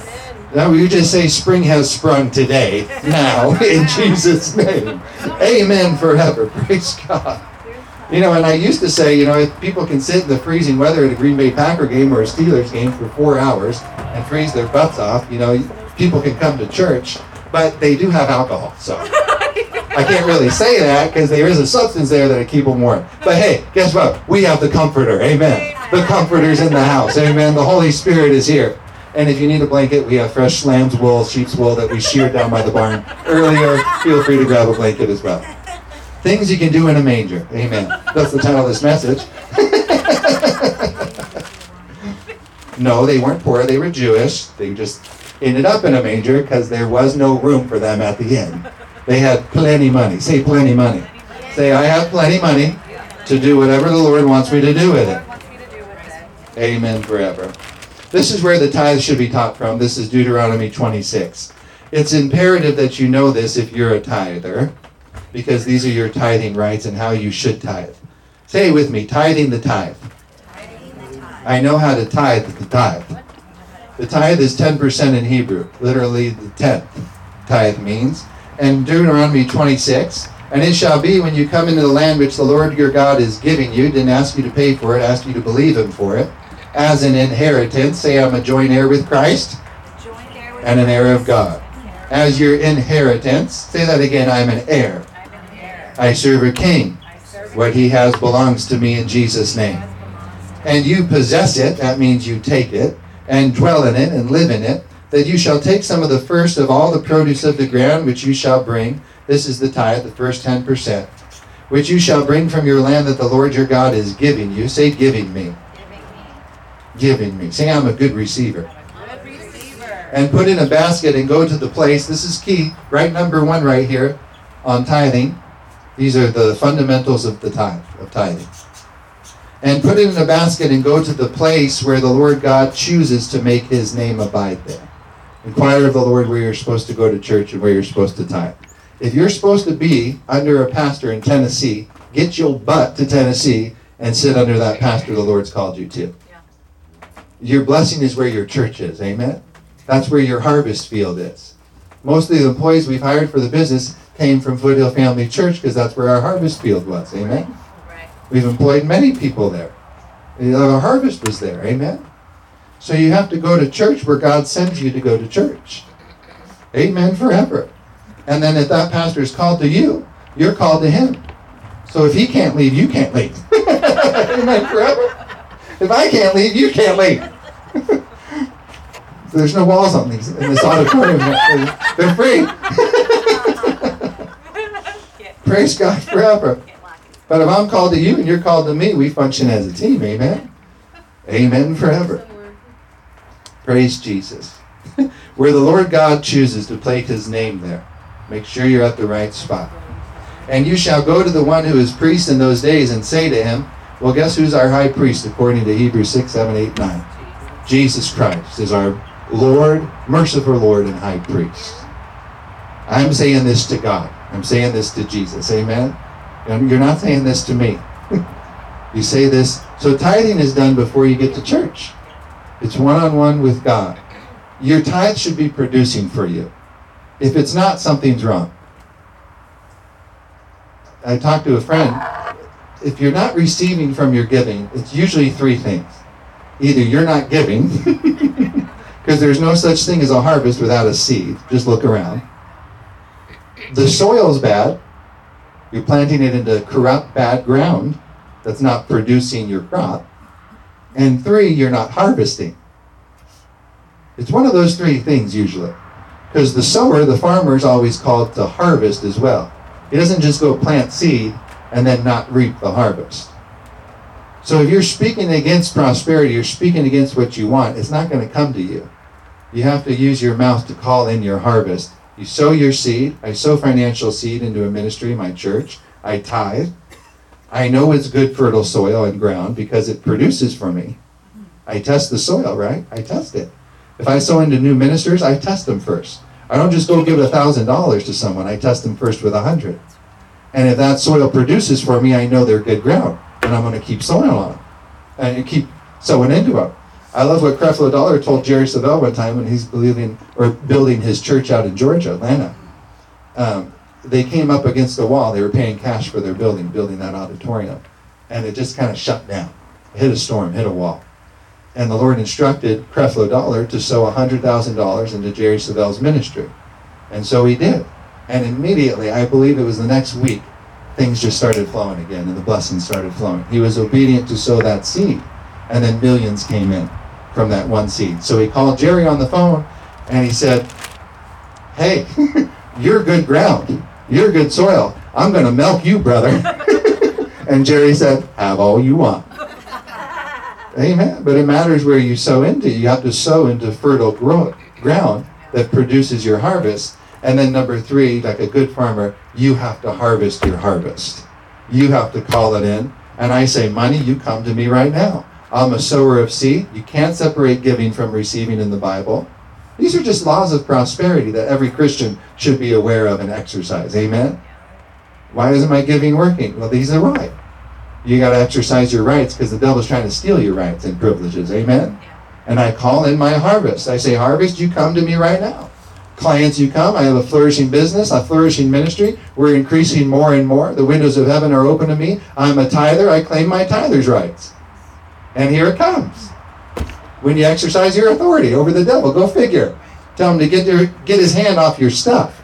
Now you just say spring has sprung today, now, in Jesus' name. Amen forever. Praise God. You know, and I used to say, you know, if people can sit in the freezing weather at a Green Bay Packer game or a Steelers game for four hours and freeze their butts off, you know, people can come to church, but they do have alcohol, so. I can't really say that because there is a substance there that'll keep them warm. But hey, guess what? We have the Comforter. Amen. The Comforter's in the house. Amen. The Holy Spirit is here. And if you need a blanket, we have fresh lamb's wool, sheep's wool that we sheared down by the barn earlier. Feel free to grab a blanket as well. Things you can do in a manger. Amen. That's the title of this message. no, they weren't poor. They were Jewish. They just ended up in a manger because there was no room for them at the inn. They had plenty money. Say plenty money. Say, I have plenty money to do whatever the Lord wants me to do with it. Amen forever. This is where the tithe should be taught from. This is Deuteronomy 26. It's imperative that you know this if you're a tither, because these are your tithing rights and how you should tithe. Say with me, tithing the tithe. I know how to tithe the tithe. The tithe is 10% in Hebrew, literally the tenth tithe means. And Deuteronomy 26, and it shall be when you come into the land which the Lord your God is giving you, didn't ask you to pay for it, asked you to believe him for it, as an inheritance. Say, I'm a joint heir with Christ and an heir of God. As your inheritance, say that again, I'm an heir. I serve a king. What he has belongs to me in Jesus' name. And you possess it, that means you take it, and dwell in it, and live in it, that you shall take some of the first of all the produce of the ground which you shall bring. This is the tithe, the first 10%, which you shall bring from your land that the Lord your God is giving you. Say, giving me. Giving me. Say, I'm a good receiver. And put in a basket and go to the place. This is key. Right number one right here on tithing. These are the fundamentals of the tithe, of tithing. And put it in a basket and go to the place where the Lord God chooses to make his name abide there. Inquire of the Lord where you're supposed to go to church and where you're supposed to tithe. If you're supposed to be under a pastor in Tennessee, get your butt to Tennessee and sit under that pastor the Lord's called you to. Your blessing is where your church is. Amen. That's where your harvest field is. Most of the employees we've hired for the business came from Foothill Family Church because that's where our harvest field was. Amen. Right. We've employed many people there. Our harvest was there. Amen. So you have to go to church where God sends you to go to church. Amen forever. And then if that pastor is called to you, you're called to him. So if he can't leave, you can't leave. Amen forever. If I can't leave, you can't leave. There's no walls on these in this auditorium. They're free. Praise God forever. Can't lock it. But if I'm called to you and you're called to me, we function as a team. Amen. Amen forever. Praise Jesus. Where the Lord God chooses to place his name there. Make sure you're at the right spot. And you shall go to the one who is priest in those days and say to him, Well, guess who's our high priest according to Hebrews 6, 7, 8, 9? Jesus Christ is our Lord, merciful Lord and high priest. I'm saying this to God. I'm saying this to Jesus. Amen. You're not saying this to me. you say this. So tithing is done before you get to church. It's one on one with God. Your tithe should be producing for you. If it's not, something's wrong. I talked to a friend. If you're not receiving from your giving, it's usually three things. Either you're not giving, because there's no such thing as a harvest without a seed. Just look around. The soil's bad. You're planting it into corrupt, bad ground that's not producing your crop. And three, you're not harvesting. It's one of those three things usually. Because the sower, the farmer, is always called to harvest as well. He doesn't just go plant seed and then not reap the harvest. So if you're speaking against prosperity, you're speaking against what you want, it's not going to come to you. You have to use your mouth to call in your harvest. You sow your seed. I sow financial seed into a ministry, my church. I tithe. I know it's good fertile soil and ground because it produces for me. I test the soil, right? I test it. If I sow into new ministers, I test them first. I don't just go give a thousand dollars to someone. I test them first with a hundred. And if that soil produces for me, I know they're good ground, and I'm going to keep sowing on them and keep sowing into them. I love what Creflo Dollar told Jerry Savelle one time when he's believing or building his church out in Georgia, Atlanta. Um, they came up against the wall. They were paying cash for their building, building that auditorium, and it just kind of shut down. It hit a storm, hit a wall. And the Lord instructed Creflo Dollar to sow $100,000 into Jerry Savelle's ministry. And so he did. And immediately, I believe it was the next week, things just started flowing again and the blessings started flowing. He was obedient to sow that seed. And then millions came in from that one seed. So he called Jerry on the phone and he said, Hey, you're good ground. You're good soil. I'm going to milk you, brother. and Jerry said, Have all you want. Amen. But it matters where you sow into. You have to sow into fertile gro- ground that produces your harvest. And then number three, like a good farmer, you have to harvest your harvest. You have to call it in. And I say, money, you come to me right now. I'm a sower of seed. You can't separate giving from receiving in the Bible. These are just laws of prosperity that every Christian should be aware of and exercise. Amen. Why isn't my giving working? Well, these are right. You got to exercise your rights because the devil's trying to steal your rights and privileges. Amen. And I call in my harvest. I say, Harvest, you come to me right now. Clients, you come. I have a flourishing business, a flourishing ministry. We're increasing more and more. The windows of heaven are open to me. I'm a tither. I claim my tither's rights. And here it comes. When you exercise your authority over the devil, go figure. Tell him to get their, get his hand off your stuff,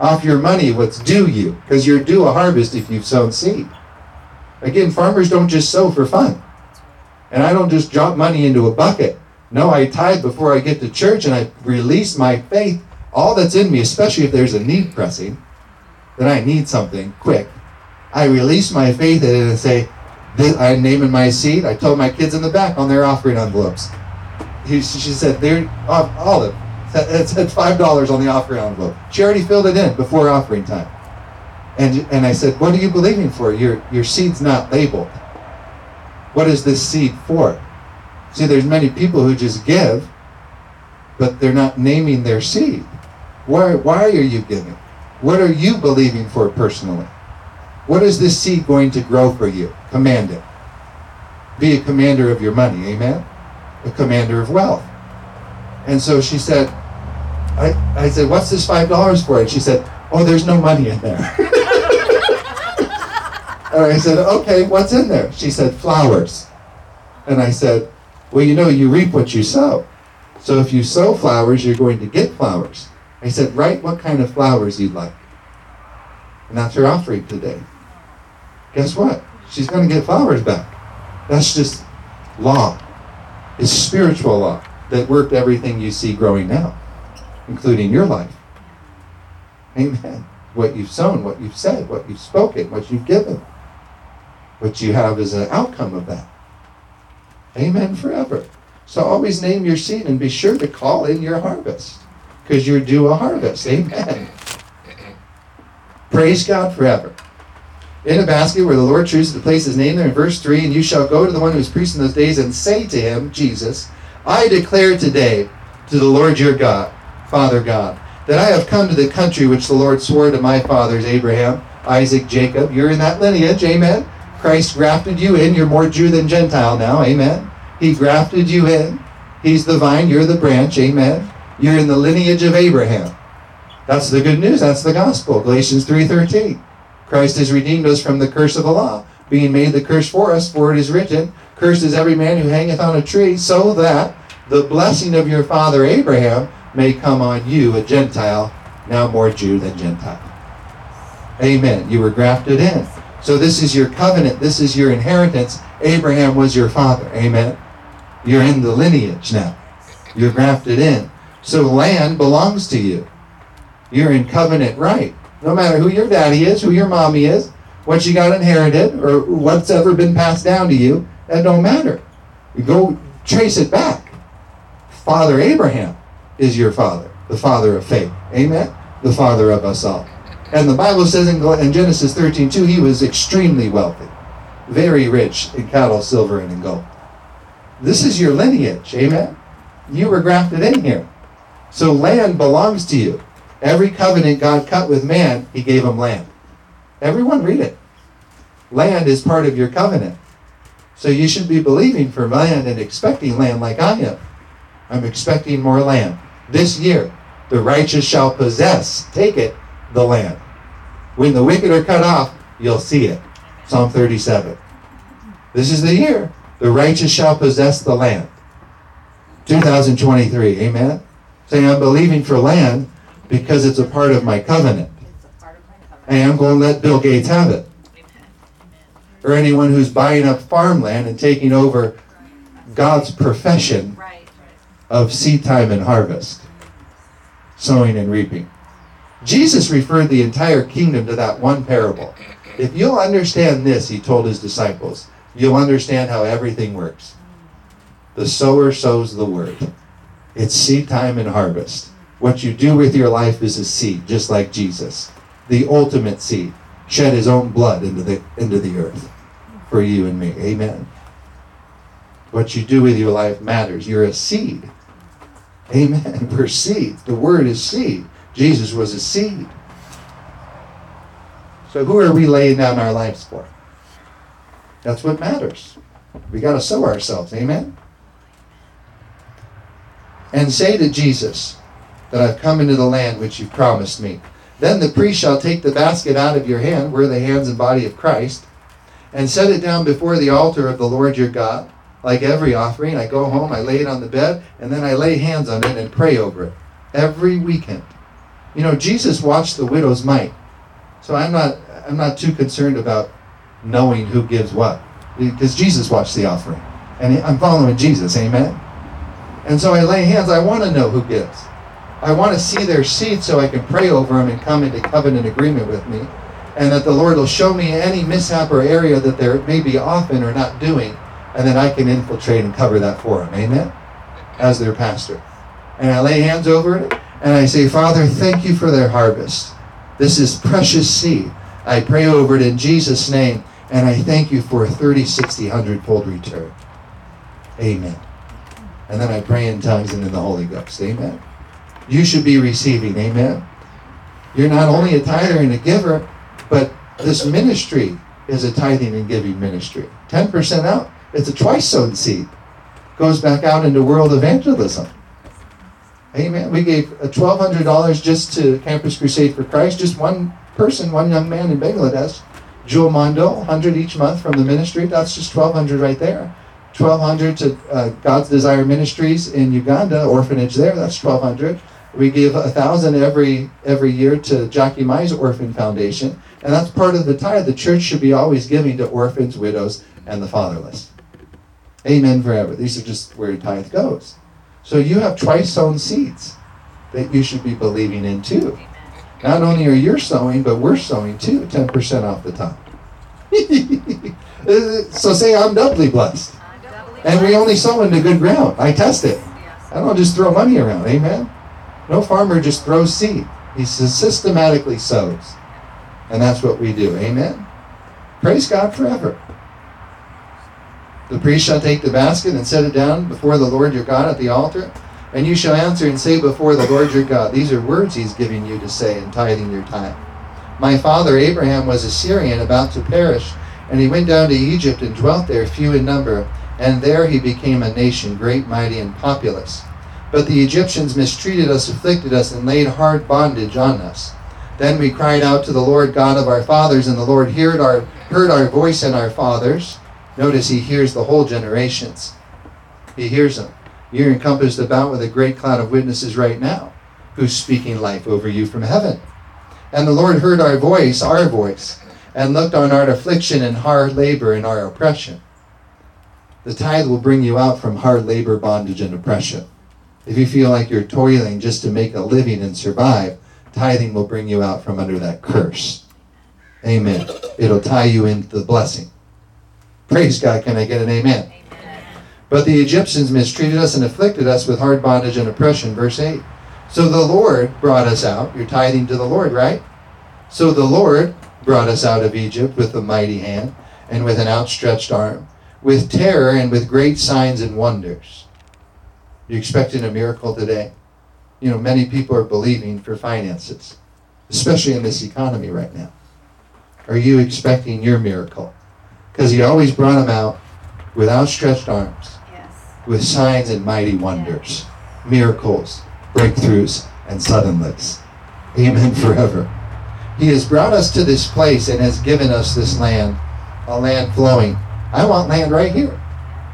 off your money, what's due you, because you're due a harvest if you've sown seed. Again, farmers don't just sow for fun. And I don't just drop money into a bucket. No, I tithe before I get to church and I release my faith, all that's in me, especially if there's a need pressing, that I need something quick. I release my faith in it and say, I'm naming my seed. I told my kids in the back on their offering envelopes. He, she said, they're uh, Olive. It said five dollars on the offering envelope. Already filled it in before offering time. And and I said, what are you believing for? Your your seed's not labeled. What is this seed for? See, there's many people who just give, but they're not naming their seed. Why why are you giving? What are you believing for personally? What is this seed going to grow for you? Command it. Be a commander of your money, amen? A commander of wealth. And so she said, I, I said, what's this five dollars for? And she said, oh, there's no money in there. and I said, okay, what's in there? She said, flowers. And I said, well, you know, you reap what you sow. So if you sow flowers, you're going to get flowers. I said, write what kind of flowers you'd like. And that's her offering today. Guess what? She's going to get flowers back. That's just law. It's spiritual law that worked everything you see growing now, including your life. Amen. What you've sown, what you've said, what you've spoken, what you've given. What you have is an outcome of that. Amen forever. So always name your seed and be sure to call in your harvest because you're due a harvest. Amen. Praise God forever. In a basket where the Lord chooses to place his name there in verse 3, and you shall go to the one who is priest in those days and say to him, Jesus, I declare today to the Lord your God, Father God, that I have come to the country which the Lord swore to my fathers, Abraham, Isaac, Jacob. You're in that lineage, amen. Christ grafted you in. You're more Jew than Gentile now, amen. He grafted you in. He's the vine, you're the branch, amen. You're in the lineage of Abraham. That's the good news. That's the gospel. Galatians 3:13. Christ has redeemed us from the curse of the law, being made the curse for us, for it is written, Cursed is every man who hangeth on a tree, so that the blessing of your father Abraham may come on you, a Gentile, now more Jew than Gentile. Amen. You were grafted in. So this is your covenant. This is your inheritance. Abraham was your father. Amen. You're in the lineage now. You're grafted in. So land belongs to you. You're in covenant right. No matter who your daddy is, who your mommy is, what you got inherited, or what's ever been passed down to you, that don't matter. You go trace it back. Father Abraham is your father, the father of faith. Amen? The father of us all. And the Bible says in, Genesis 13, 2, he was extremely wealthy, very rich in cattle, silver, and in gold. This is your lineage. Amen? You were grafted in here. So land belongs to you. Every covenant God cut with man, he gave him land. Everyone read it. Land is part of your covenant. So you should be believing for land and expecting land like I am. I'm expecting more land. This year, the righteous shall possess, take it, the land. When the wicked are cut off, you'll see it. Psalm 37. This is the year. The righteous shall possess the land. 2023. Amen. Saying I'm believing for land because it's a part of my covenant. And I'm going to let Bill Gates have it. Or anyone who's buying up farmland and taking over God's profession of seed time and harvest, sowing and reaping. Jesus referred the entire kingdom to that one parable. If you'll understand this, he told his disciples, you'll understand how everything works. The sower sows the word. It's seed time and harvest. What you do with your life is a seed, just like Jesus. The ultimate seed. Shed his own blood into the into the earth for you and me. Amen. What you do with your life matters. You're a seed. Amen. We're seed. The word is seed. Jesus was a seed. So who are we laying down our lives for? That's what matters. We got to sow ourselves. Amen. And say to Jesus that I've come into the land which you've promised me. Then the priest shall take the basket out of your hand, we're the hands and body of Christ, and set it down before the altar of the Lord your God. Like every offering, I go home, I lay it on the bed, and then I lay hands on it and pray over it. Every weekend. You know, Jesus watched the widow's mite. So I'm not I'm not too concerned about knowing who gives what. Because Jesus watched the offering. And I'm following Jesus, amen? And so I lay hands, I want to know who gives. I want to see their seed so I can pray over them and come into covenant agreement with me. And that the Lord will show me any mishap or area that they're maybe off in or not doing. And then I can infiltrate and cover that for them. Amen? As their pastor. And I lay hands over it and I say, Father, thank you for their harvest. This is precious seed. I pray over it in Jesus' name. And I thank you for a 30, 60, 100 fold return. Amen. And then I pray in tongues and in the Holy Ghost. Amen. You should be receiving. Amen. You're not only a tither and a giver, but This ministry is a tithing and giving ministry. 10% out, it's a twice sown seed. Goes back out into world evangelism. Amen. We gave $1,200 just to Campus Crusade for Christ, just one person, one young man in Bangladesh. Jewel Mondo, 100 each month from the ministry. That's just 1200 right there. 1200 to uh, God's Desire Ministries in Uganda, orphanage there. That's 1200. We give a thousand every every year to Jackie Mai's Orphan Foundation, and that's part of the tithe. The church should be always giving to orphans, widows, and the fatherless. Amen forever. These are just where tithe goes. So you have twice sown seeds that you should be believing in too. Not only are you sowing, but we're sowing too, 10% off the top. so say I'm doubly blessed. And we only sow into good ground. I test it. I don't just throw money around. Amen. No farmer just throws seed. He systematically sows. And that's what we do. Amen. Praise God forever. The priest shall take the basket and set it down before the Lord your God at the altar. And you shall answer and say before the Lord your God. These are words he's giving you to say in tithing your time. My father Abraham was a Syrian about to perish, and he went down to Egypt and dwelt there, few in number. And there he became a nation, great, mighty, and populous. But the Egyptians mistreated us, afflicted us, and laid hard bondage on us. Then we cried out to the Lord God of our fathers, and the Lord heard our, heard our voice and our fathers. Notice he hears the whole generations. He hears them. You're encompassed about with a great cloud of witnesses right now who's speaking life over you from heaven. And the Lord heard our voice, our voice, and looked on our affliction and hard labor and our oppression. The tithe will bring you out from hard labor, bondage, and oppression. If you feel like you're toiling just to make a living and survive, tithing will bring you out from under that curse. Amen. It'll tie you into the blessing. Praise God. Can I get an amen? amen? But the Egyptians mistreated us and afflicted us with hard bondage and oppression. Verse 8. So the Lord brought us out. You're tithing to the Lord, right? So the Lord brought us out of Egypt with a mighty hand and with an outstretched arm, with terror and with great signs and wonders. You expecting a miracle today? You know, many people are believing for finances, especially in this economy right now. Are you expecting your miracle? Because he always brought them out with outstretched arms, yes. with signs and mighty wonders, miracles, breakthroughs, and suddenlies. Amen forever. He has brought us to this place and has given us this land, a land flowing. I want land right here.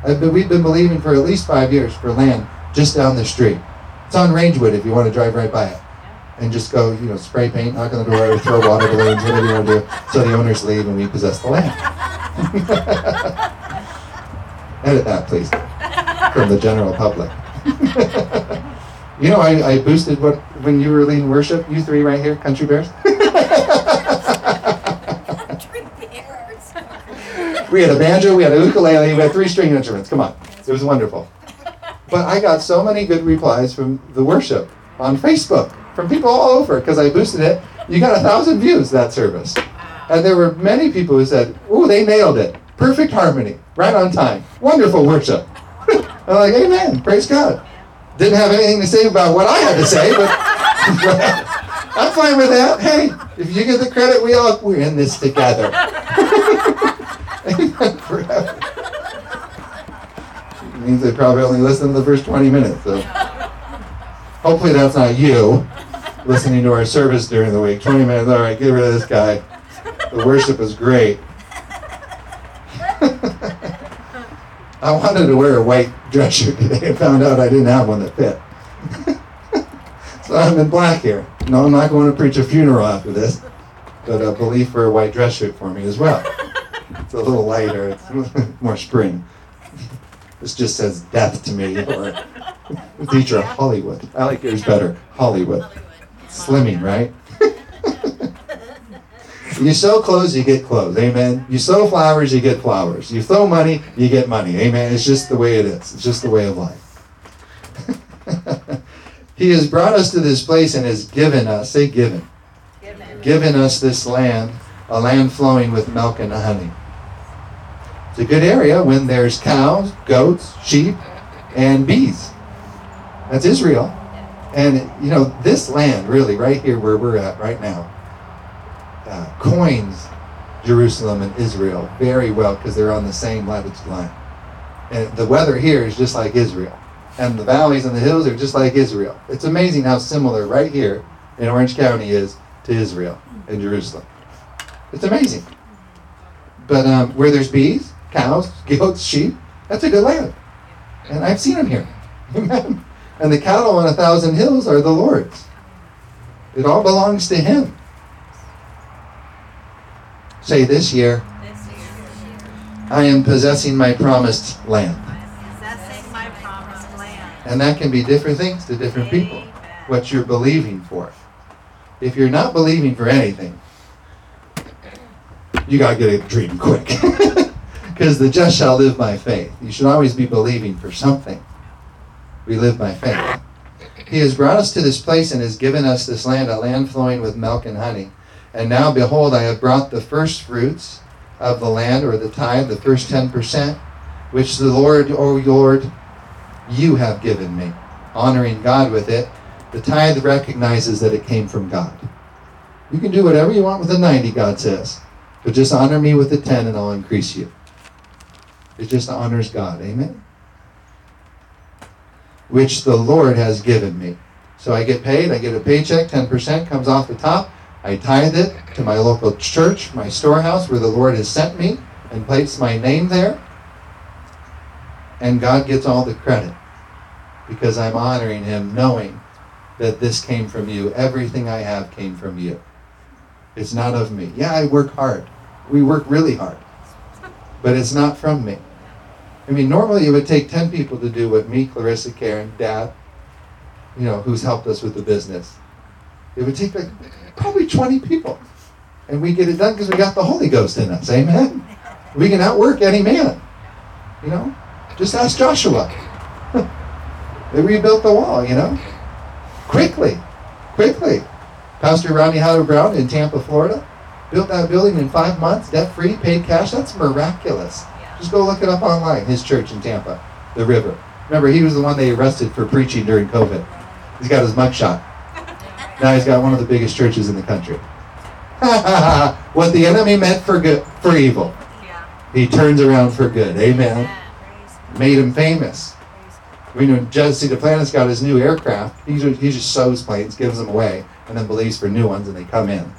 Uh, we've been believing for at least five years for land just down the street. It's on Rangewood if you want to drive right by it. And just go, you know, spray paint, knock on the door, throw water balloons, whatever you want to do, so the owners leave and we possess the land. Edit that, please, from the general public. you know, I, I boosted what when you were leading worship, you three right here, Country Bears. we had a banjo, we had a ukulele, we had three string instruments. Come on, it was wonderful. But I got so many good replies from the worship on Facebook from people all over because I boosted it. You got a thousand views that service. And there were many people who said, "Oh, they nailed it. Perfect harmony, right on time. Wonderful worship." I'm like, "Amen. Praise God." Didn't have anything to say about what I had to say, but I'm fine with that. Hey, if you get the credit, we all we're in this together. Forever means they probably only listened to the first 20 minutes. So hopefully that's not you listening to our service during the week. 20 minutes, all right, get rid of this guy. The worship is great. I wanted to wear a white dress shirt today and found out I didn't have one that fit. so I'm in black here. No, I'm not going to preach a funeral after this, but a belief for a white dress shirt for me as well. It's a little lighter, it's more spring. This just says death to me. Or feature of Hollywood. I like yours better. Hollywood. Slimming, right? you sow clothes, you get clothes. Amen. You sow flowers, you get flowers. You throw money, you get money. Amen. It's just the way it is. It's just the way of life. he has brought us to this place and has given us, say given, given, given us this land, a land flowing with milk and honey. It's a good area when there's cows, goats, sheep, and bees. That's Israel. And, you know, this land, really, right here where we're at right now, uh, coins Jerusalem and Israel very well because they're on the same latitude line. And the weather here is just like Israel. And the valleys and the hills are just like Israel. It's amazing how similar right here in Orange County is to Israel and Jerusalem. It's amazing. But um, where there's bees, cows, goats, sheep, that's a good land. And I've seen them here. Amen. And the cattle on a thousand hills are the Lord's. It all belongs to Him. Say this year, I am possessing my promised land. Possessing my promised land. And that can be different things to different people. What you're believing for. If you're not believing for anything, you got to get a dream quick. Because the just shall live by faith. You should always be believing for something. We live by faith. He has brought us to this place and has given us this land, a land flowing with milk and honey. And now, behold, I have brought the first fruits of the land, or the tithe, the first 10%, which the Lord, O Lord, you have given me. Honoring God with it. The tithe recognizes that it came from God. You can do whatever you want with the 90, God says. But just honor me with the 10 and I'll increase you. It just honors God. Amen? Which the Lord has given me. So I get paid, I get a paycheck, 10% comes off the top. I tithe it to my local church, my storehouse where the Lord has sent me and placed my name there. And God gets all the credit because I'm honoring Him knowing that this came from you. Everything I have came from you. It's not of me. Yeah, I work hard. We work really hard. But it's not from me. I mean, normally it would take 10 people to do what me, Clarissa, Karen, Dad, you know, who's helped us with the business. It would take like probably 20 people. And we get it done because we got the Holy Ghost in us. Amen. We can outwork any man. You know? Just ask Joshua. they rebuilt the wall, you know? Quickly. Quickly. Pastor Rodney Howard-Browne in Tampa, Florida, built that building in five months, debt free, paid cash. That's miraculous. Just go look it up online. His church in Tampa, the river. Remember, he was the one they arrested for preaching during COVID. He's got his mugshot. Now he's got one of the biggest churches in the country. what the enemy meant for good, for evil, Yeah. he turns around for good. Amen. Made him famous. We know Jesse Duplantis got his new aircraft. He just, he just sows planes, gives them away, and then believes for new ones, and they come in.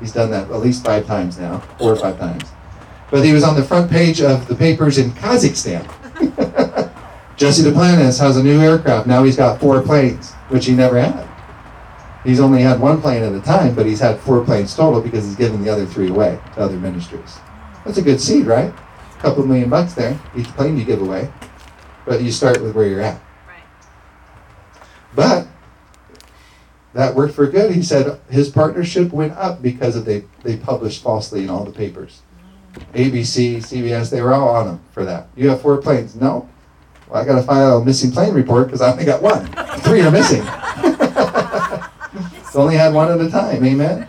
He's done that at least five times now, four or five times. But he was on the front page of the papers in Kazakhstan. Jesse Duplantis has a new aircraft. Now he's got four planes, which he never had. He's only had one plane at a time, but he's had four planes total because he's given the other three away to other ministries. That's a good seed, right? A couple million bucks there. Each plane you give away. But you start with where you're at. Right. But that worked for good. He said his partnership went up because of they they published falsely in all the papers. ABC, CBS, they were all on him for that. You have four planes. No. Well, I got to file a missing plane report because I only got one. Three are missing. it's only had one at a time. Amen.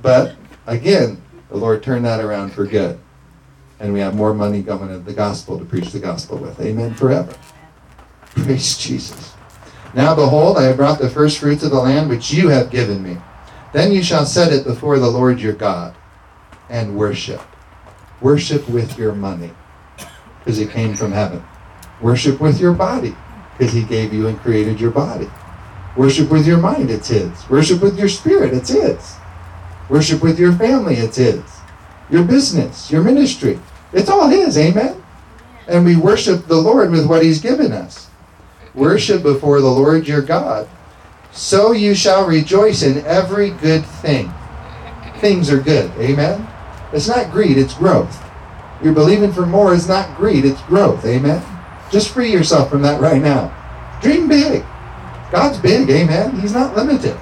But again, the Lord turned that around for good. And we have more money coming to the gospel to preach the gospel with. Amen forever. Praise Jesus. Now behold, I have brought the first fruits of the land which you have given me. Then you shall set it before the Lord your God and worship. Worship with your money because it came from heaven. Worship with your body because he gave you and created your body. Worship with your mind, it's his. Worship with your spirit, it's his. Worship with your family, it's his. Your business, your ministry, it's all his. Amen. And we worship the Lord with what he's given us. Worship before the Lord your God. So you shall rejoice in every good thing. Things are good. Amen. It's not greed, it's growth. You're believing for more is not greed, it's growth. Amen. Just free yourself from that right now. Dream big. God's big. Amen. He's not limited.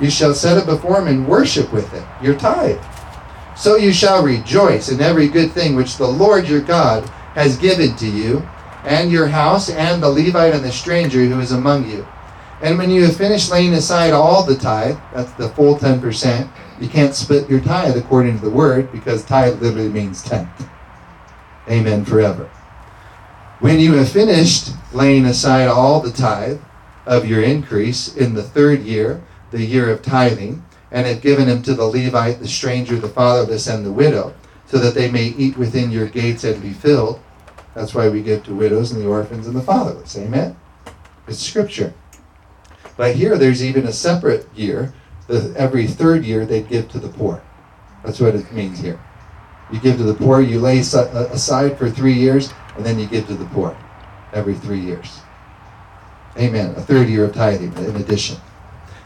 You shall set it before him and worship with it. Your tithe. So you shall rejoice in every good thing which the Lord your God has given to you, and your house, and the Levite and the stranger who is among you. And when you have finished laying aside all the tithe, that's the full 10%, you can't split your tithe according to the word, because tithe literally means tenth. Amen forever. When you have finished laying aside all the tithe of your increase in the third year, the year of tithing, and have given him to the Levite, the stranger, the fatherless, and the widow, so that they may eat within your gates and be filled. That's why we give to widows and the orphans and the fatherless. Amen? It's scripture. But here there's even a separate year. The, every third year they'd give to the poor. That's what it means here. You give to the poor, you lay uh, aside for three years, and then you give to the poor every three years. Amen. A third year of tithing in addition.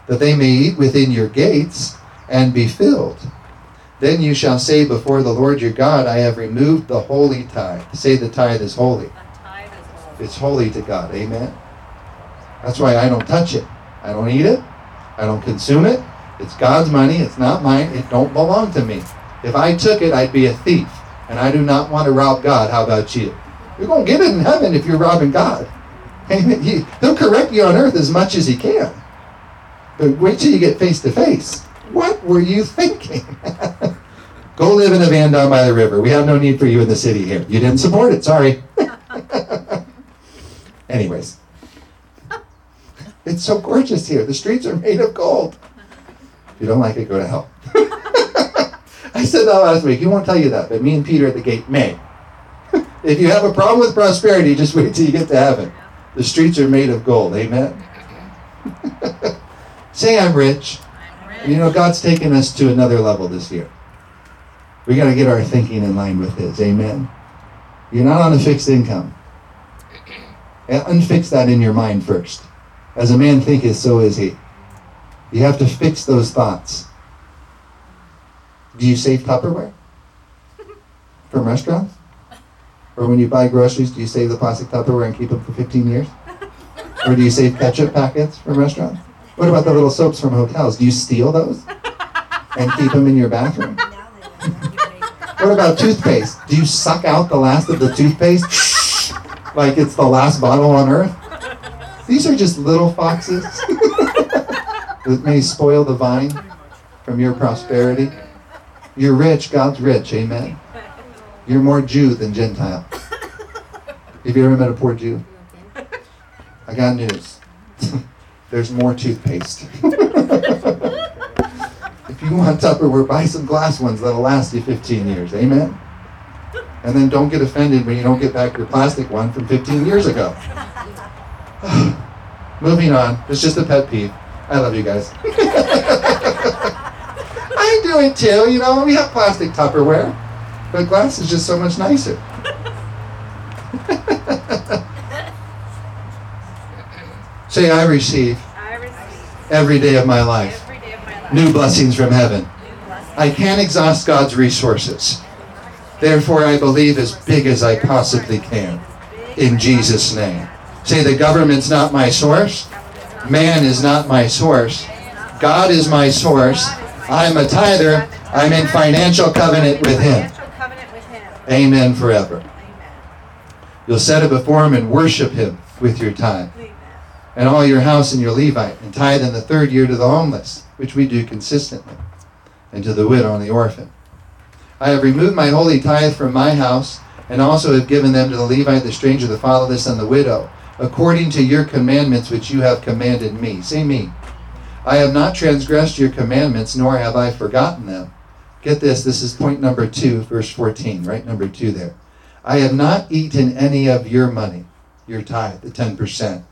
That they may eat within your gates and be filled. Then you shall say before the Lord your God, I have removed the holy tithe. Say the tithe is holy. Tithe is holy. It's holy to God. Amen. That's why I don't touch it. I don't eat it. I don't consume it. It's God's money. It's not mine. It don't belong to me. If I took it, I'd be a thief. And I do not want to rob God. How about you? You're going to get it in heaven if you're robbing God. Amen. He, he'll correct you on earth as much as he can. But wait till you get face to face. What were you thinking? Go live in a van down by the river. We have no need for you in the city here. You didn't support it. Sorry. Anyways, it's so gorgeous here. The streets are made of gold. If you don't like it, go to hell. I said that last week. He won't tell you that, but me and Peter at the gate may. if you have a problem with prosperity, just wait till you get to heaven. The streets are made of gold. Amen. Say I'm rich. You know, God's taken us to another level this year. We got to get our thinking in line with His. Amen. You're not on a fixed income. Uh, unfix that in your mind first. As a man thinketh, so is he. You have to fix those thoughts. Do you save Tupperware from restaurants? Or when you buy groceries, do you save the plastic Tupperware and keep them for 15 years? Or do you save ketchup packets from restaurants? What about the little soaps from hotels? Do you steal those and keep them in your bathroom? What about toothpaste? Do you suck out the last of the toothpaste like it's the last bottle on earth? These are just little foxes that may spoil the vine from your prosperity. You're rich, God's rich, amen. You're more Jew than Gentile. Have you ever met a poor Jew? I got news. There's more toothpaste. if you want Tupperware, buy some glass ones that'll last you 15 years. Amen? And then don't get offended when you don't get back your plastic one from 15 years ago. Moving on. It's just a pet peeve. I love you guys. I do it too, you know. We have plastic Tupperware, but glass is just so much nicer. Say, I receive I receive every day of my life every day of my life. new blessings from heaven. Blessings. I can't exhaust God's resources. Therefore, I believe as big as I possibly can. In Jesus' name. Say, the government's not my source. Man is not my source. God is my source. I'm a tither. I'm in financial covenant with Him. Financial covenant with Him. Amen forever. You'll set it before Him and worship Him with your tithe. And all your house and your Levite, and tithe in the third year to the homeless, which we do consistently, and to the widow and the orphan. I have removed my holy tithe from my house, and also have given them to the Levite, the stranger, the fatherless, and the widow, according to your commandments which you have commanded me. Say me. I have not transgressed your commandments, nor have I forgotten them. Get this, this is point number two, verse 14, right? Number two there. I have not eaten any of your money, your tithe, the 10%.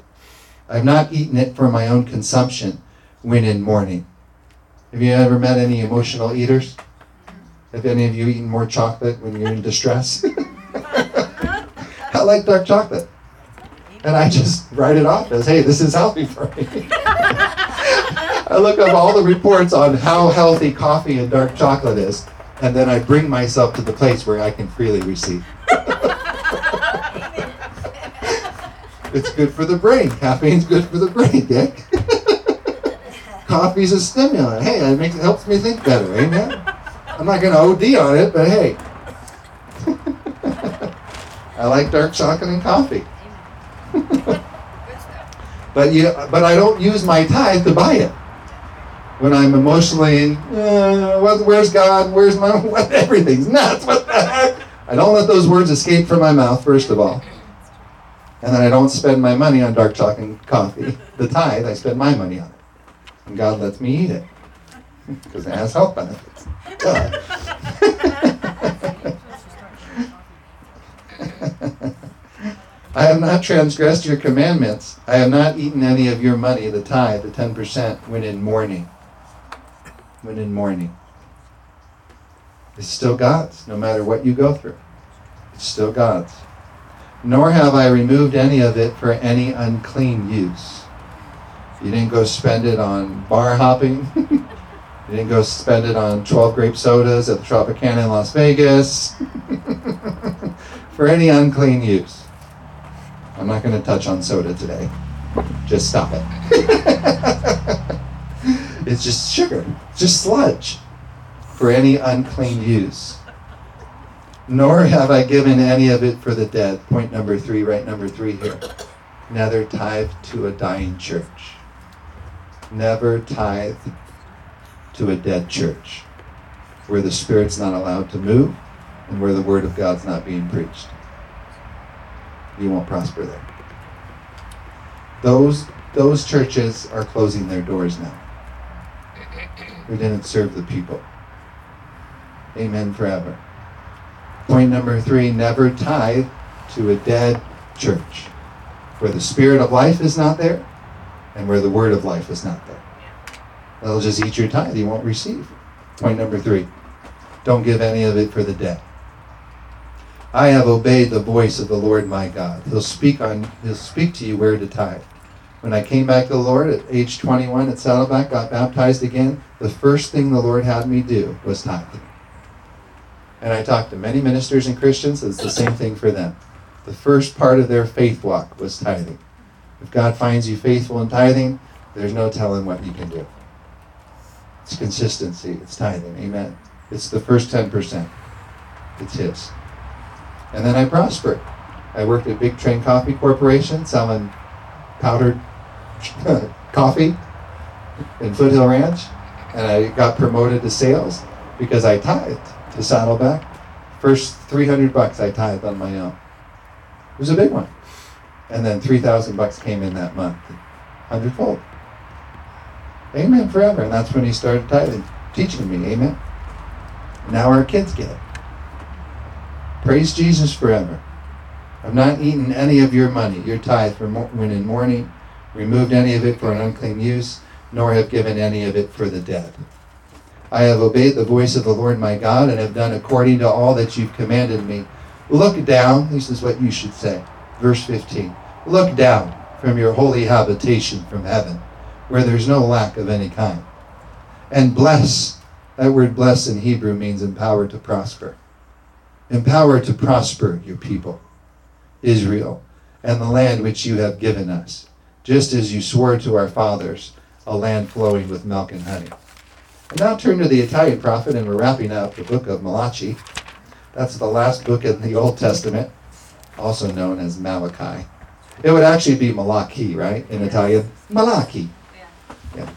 I've not eaten it for my own consumption when in mourning. Have you ever met any emotional eaters? Have any of you eaten more chocolate when you're in distress? I like dark chocolate. And I just write it off as, hey, this is healthy for me. I look up all the reports on how healthy coffee and dark chocolate is, and then I bring myself to the place where I can freely receive. It's good for the brain. Caffeine's good for the brain, Dick. Coffee's a stimulant. Hey, it makes it helps me think better. Amen. I'm not gonna OD on it, but hey. I like dark chocolate and coffee. but you, but I don't use my tithe to buy it. When I'm emotionally, uh, what- where's God? Where's my what? Everything's nuts. What the heck? I don't let those words escape from my mouth. First of all. And then I don't spend my money on dark chocolate and coffee. The tithe, I spend my money on it. And God lets me eat it. because it has health benefits. I have not transgressed your commandments. I have not eaten any of your money, the tithe, the 10%, when in mourning. When in mourning. It's still God's, no matter what you go through. It's still God's. Nor have I removed any of it for any unclean use. You didn't go spend it on bar hopping. you didn't go spend it on 12 grape sodas at the Tropicana in Las Vegas. for any unclean use. I'm not going to touch on soda today. Just stop it. it's just sugar, just sludge for any unclean use. Nor have I given any of it for the dead. Point number three, right number three here. Neither tithe to a dying church. Never tithe to a dead church where the Spirit's not allowed to move and where the Word of God's not being preached you won't prosper there. Those those churches are closing their doors now. We didn't serve the people. Amen forever. Point number three never tithe to a dead church where the spirit of life is not there and where the word of life is not there. They'll just eat your tithe, you won't receive. Point number three don't give any of it for the dead. I have obeyed the voice of the Lord my God. He'll speak on he'll speak to you where to tithe. When I came back to the Lord at age 21 at Saddleback, got baptized again, the first thing the Lord had me do was tithe. And I talked to many ministers and Christians, it's the same thing for them. The first part of their faith walk was tithing. If God finds you faithful in tithing, there's no telling what you can do. It's consistency, it's tithing. Amen. It's the first 10%. It's His. And then I prospered. I worked at Big Train Coffee Corporation selling powdered coffee in Foothill Ranch. And I got promoted to sales because I tithed to Saddleback. First 300 bucks I tithed on my own. It was a big one. And then 3,000 bucks came in that month, hundredfold. Amen forever. And that's when he started tithing, teaching me. Amen. Now our kids get it. Praise Jesus forever. I've not eaten any of your money, your tithe, for when in mourning, removed any of it for an unclean use, nor have given any of it for the dead. I have obeyed the voice of the Lord my God and have done according to all that you've commanded me. Look down, this is what you should say. Verse 15. Look down from your holy habitation from heaven, where there's no lack of any kind. And bless, that word bless in Hebrew means empowered to prosper empowered to prosper your people, Israel, and the land which you have given us, just as you swore to our fathers, a land flowing with milk and honey. And now turn to the Italian prophet, and we're wrapping up the book of Malachi. That's the last book in the Old Testament, also known as Malachi. It would actually be Malachi, right, in Italian? Malachi. Yeah. yeah.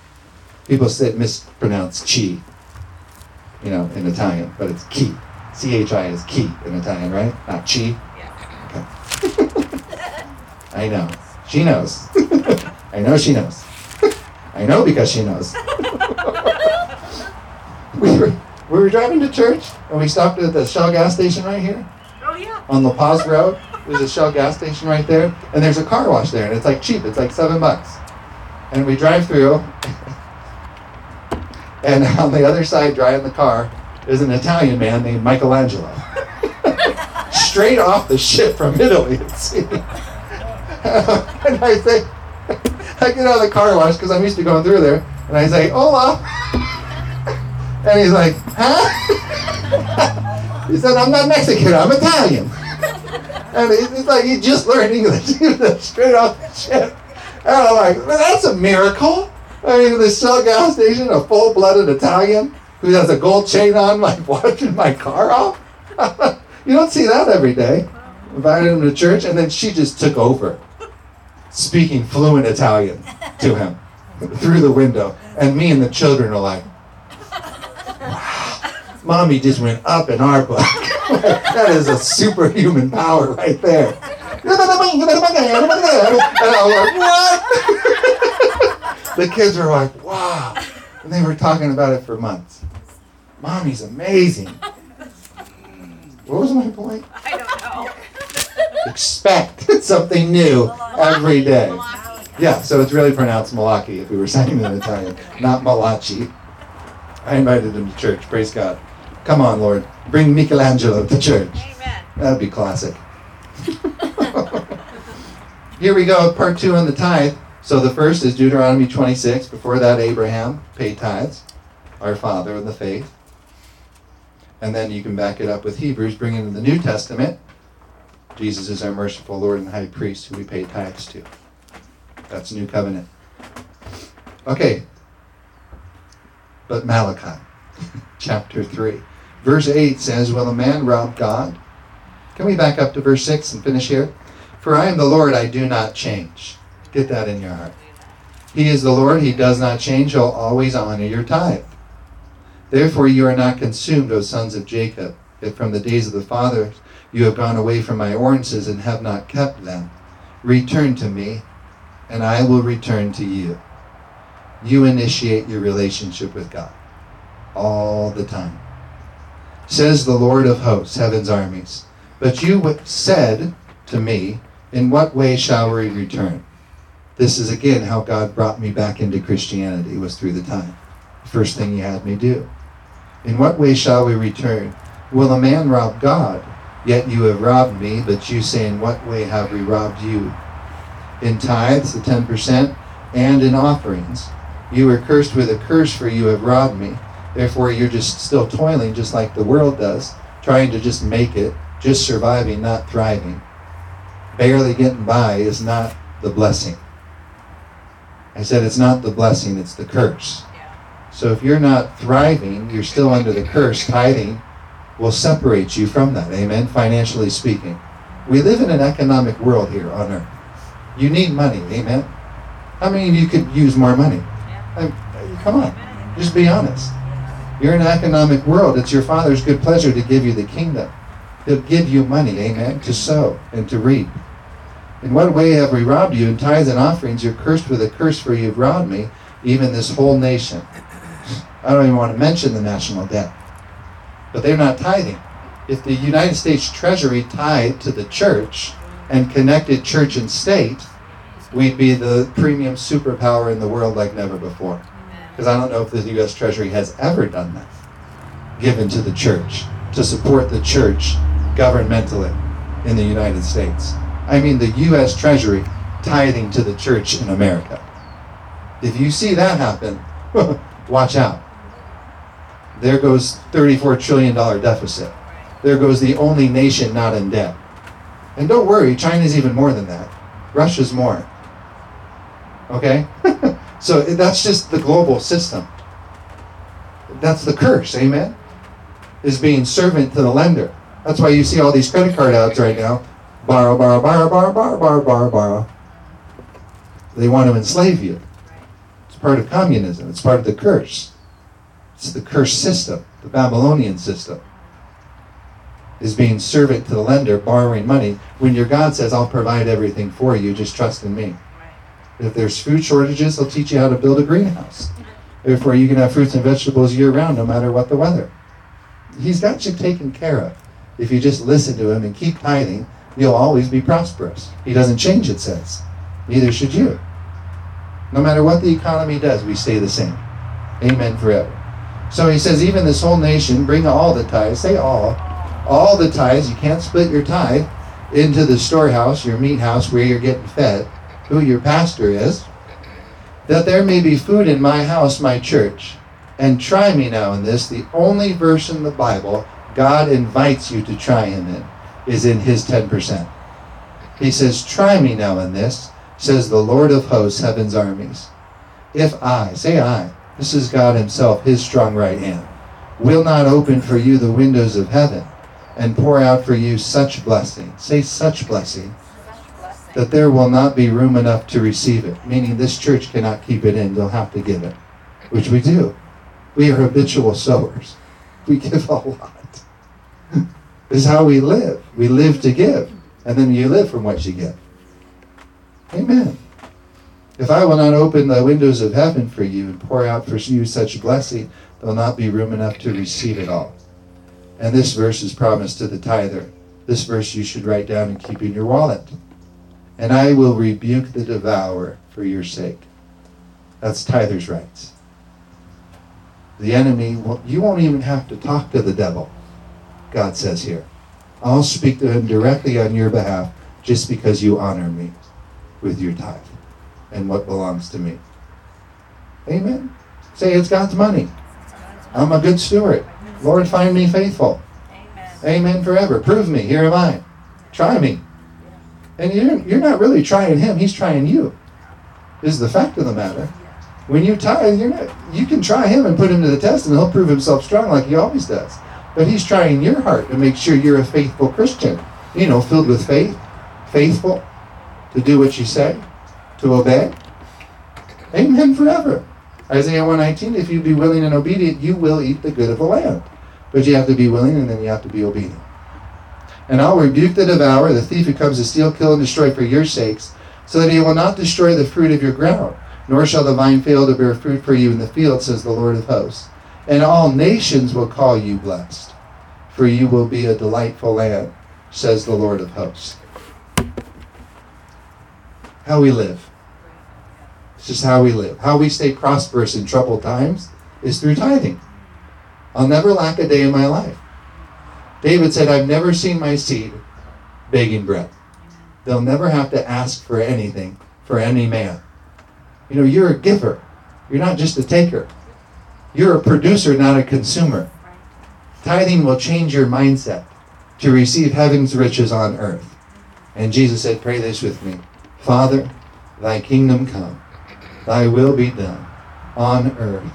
People say mispronounce chi, you know, in Italian, but it's chi. C-H-I is key in Italian, right? Not chi? Yeah. Okay. I know. She knows. I know she knows. I know because she knows. We, were, we were driving to church and we stopped at the Shell gas station right here Oh, yeah. on La Paz Road. There's a Shell gas station right there, and there's a car wash there, and it's like cheap. It's like seven bucks. And we drive through, and on the other side, driving the car, is an Italian man named Michelangelo. Straight off the ship from Italy, and I say, I get out of the car wash because I'm used to going through there, and I say, Hola. And he's like, huh? he said, I'm not Mexican, I'm Italian. and he- he's like, he just learned English straight off the ship. And I'm like, "Man, that's a miracle. I mean, this Shell gas station, a full-blooded Italian who has a gold chain on, like washing my car off. you don't see that every day. Invited him to church, and then she just took over, speaking fluent Italian to him through the window. And me and the children are like, mommy just went up in our book. that is a superhuman power right there. And I was like, what? the kids are like, wow. And they were talking about it for months. Mommy's amazing. Mm. What was my point? I don't know. Expect something new every day. Yeah, so it's really pronounced Malachi if we were saying it in Italian, not Malachi. I invited them to church. Praise God. Come on, Lord. Bring Michelangelo to church. Amen. That'd be classic. Here we go, part two on the tithe. So the first is Deuteronomy 26. Before that, Abraham paid tithes, our father in the faith. And then you can back it up with Hebrews, bring into the New Testament. Jesus is our merciful Lord and High Priest who we pay tithes to. That's New Covenant. Okay. But Malachi, chapter 3. Verse 8 says, Will a man rob God? Can we back up to verse 6 and finish here? For I am the Lord, I do not change. Get that in your heart. He is the Lord, He does not change. He'll always honor your tithe. Therefore, you are not consumed, O sons of Jacob, if from the days of the fathers you have gone away from my ordinances and have not kept them. Return to me, and I will return to you. You initiate your relationship with God all the time. Says the Lord of hosts, heaven's armies. But you said to me, In what way shall we return? This is again how God brought me back into Christianity, was through the tithe. The first thing He had me do. In what way shall we return? Will a man rob God? Yet you have robbed me, but you say, In what way have we robbed you? In tithes, the 10%, and in offerings. You were cursed with a curse, for you have robbed me. Therefore, you're just still toiling, just like the world does, trying to just make it, just surviving, not thriving. Barely getting by is not the blessing. I said it's not the blessing, it's the curse. So if you're not thriving, you're still under the curse. Tithing will separate you from that. Amen. Financially speaking, we live in an economic world here on earth. You need money. Amen. How many of you could use more money? I- come on, just be honest. You're in an economic world. It's your Father's good pleasure to give you the kingdom. He'll give you money, amen, to sow and to reap. In what way have we robbed you? In tithes and offerings, you're cursed with a curse, for you've robbed me, even this whole nation. I don't even want to mention the national debt. But they're not tithing. If the United States Treasury tied to the church and connected church and state, we'd be the premium superpower in the world like never before. Because I don't know if the U.S. Treasury has ever done that, given to the church, to support the church governmentally in the United States. I mean, the U.S. Treasury tithing to the church in America. If you see that happen, watch out. There goes $34 trillion deficit. There goes the only nation not in debt. And don't worry, China's even more than that. Russia's more. Okay? so that's just the global system. That's the curse, amen? Is being servant to the lender. That's why you see all these credit card ads right now. Borrow, borrow, borrow, borrow, borrow, borrow, borrow, borrow. They want to enslave you. It's part of communism. It's part of the curse. It's the curse system, the Babylonian system. Is being servant to the lender, borrowing money, when your God says, I'll provide everything for you, just trust in me. If there's food shortages, they'll teach you how to build a greenhouse. Therefore, you can have fruits and vegetables year round, no matter what the weather. He's got you taken care of. If you just listen to him and keep tithing, you'll always be prosperous. He doesn't change, it says. Neither should you. No matter what the economy does, we stay the same. Amen forever. So he says, even this whole nation, bring all the tithes, say all, all the tithes, you can't split your tithe, into the storehouse, your meat house, where you're getting fed, who your pastor is, that there may be food in my house, my church. And try me now in this. The only verse in the Bible God invites you to try him in is in his 10%. He says, Try me now in this, says the Lord of hosts, heaven's armies. If I, say I, this is God himself, his strong right hand, will not open for you the windows of heaven and pour out for you such blessing, say such blessing, that there will not be room enough to receive it. Meaning this church cannot keep it in, they'll have to give it, which we do. We are habitual sowers. We give a lot. is how we live. We live to give, and then you live from what you give. Amen. If I will not open the windows of heaven for you and pour out for you such blessing, there will not be room enough to receive it all. And this verse is promised to the tither. This verse you should write down and keep in your wallet. And I will rebuke the devourer for your sake. That's tither's rights. The enemy, you won't even have to talk to the devil, God says here. I'll speak to him directly on your behalf just because you honor me with your tithe and what belongs to me. Amen. Say it's God's money. I'm a good steward. Lord, find me faithful. Amen. Amen forever. Prove me. Here am I. Try me. And you're, you're not really trying him, he's trying you. Is the fact of the matter. When you tithe, you're not you can try him and put him to the test and he'll prove himself strong like he always does. But he's trying your heart to make sure you're a faithful Christian. You know, filled with faith, faithful, to do what you say, to obey. Amen forever. Isaiah 119, if you be willing and obedient, you will eat the good of the land. But you have to be willing and then you have to be obedient. And I'll rebuke the devourer, the thief who comes to steal, kill, and destroy for your sakes, so that he will not destroy the fruit of your ground, nor shall the vine fail to bear fruit for you in the field, says the Lord of hosts. And all nations will call you blessed, for you will be a delightful land, says the Lord of hosts. How we live. It's just how we live. How we stay prosperous in troubled times is through tithing. I'll never lack a day in my life. David said, I've never seen my seed begging bread. They'll never have to ask for anything for any man. You know, you're a giver. You're not just a taker. You're a producer, not a consumer. Tithing will change your mindset to receive heaven's riches on earth. And Jesus said, Pray this with me Father, thy kingdom come, thy will be done on earth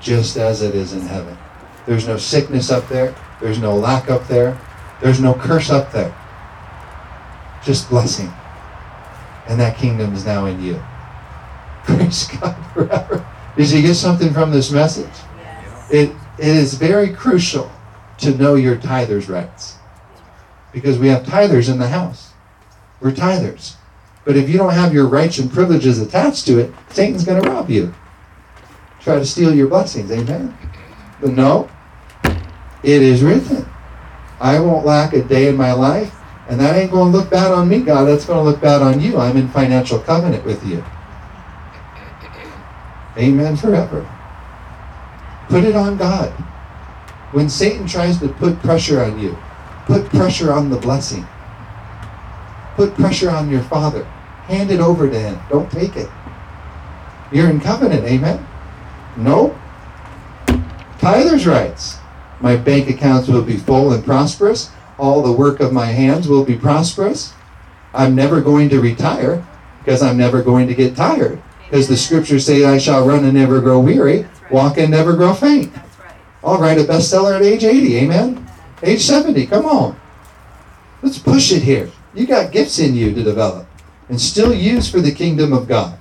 just as it is in heaven. There's no sickness up there, there's no lack up there, there's no curse up there. Just blessing. And that kingdom is now in you. Praise God forever. Did you get something from this message? Yes. It, it is very crucial to know your tither's rights. Because we have tithers in the house. We're tithers. But if you don't have your rights and privileges attached to it, Satan's going to rob you. Try to steal your blessings. Amen? But no, it is written. I won't lack a day in my life. And that ain't going to look bad on me, God. That's going to look bad on you. I'm in financial covenant with you. Amen forever. Put it on God. When Satan tries to put pressure on you, put pressure on the blessing. Put pressure on your father. Hand it over to him. Don't take it. You're in covenant, amen? No. Tither's rights. My bank accounts will be full and prosperous. All the work of my hands will be prosperous. I'm never going to retire because I'm never going to get tired. Because the scriptures say, I shall run and never grow weary, walk and never grow faint. I'll write a bestseller at age 80, amen? Age 70, come on. Let's push it here. You got gifts in you to develop and still use for the kingdom of God.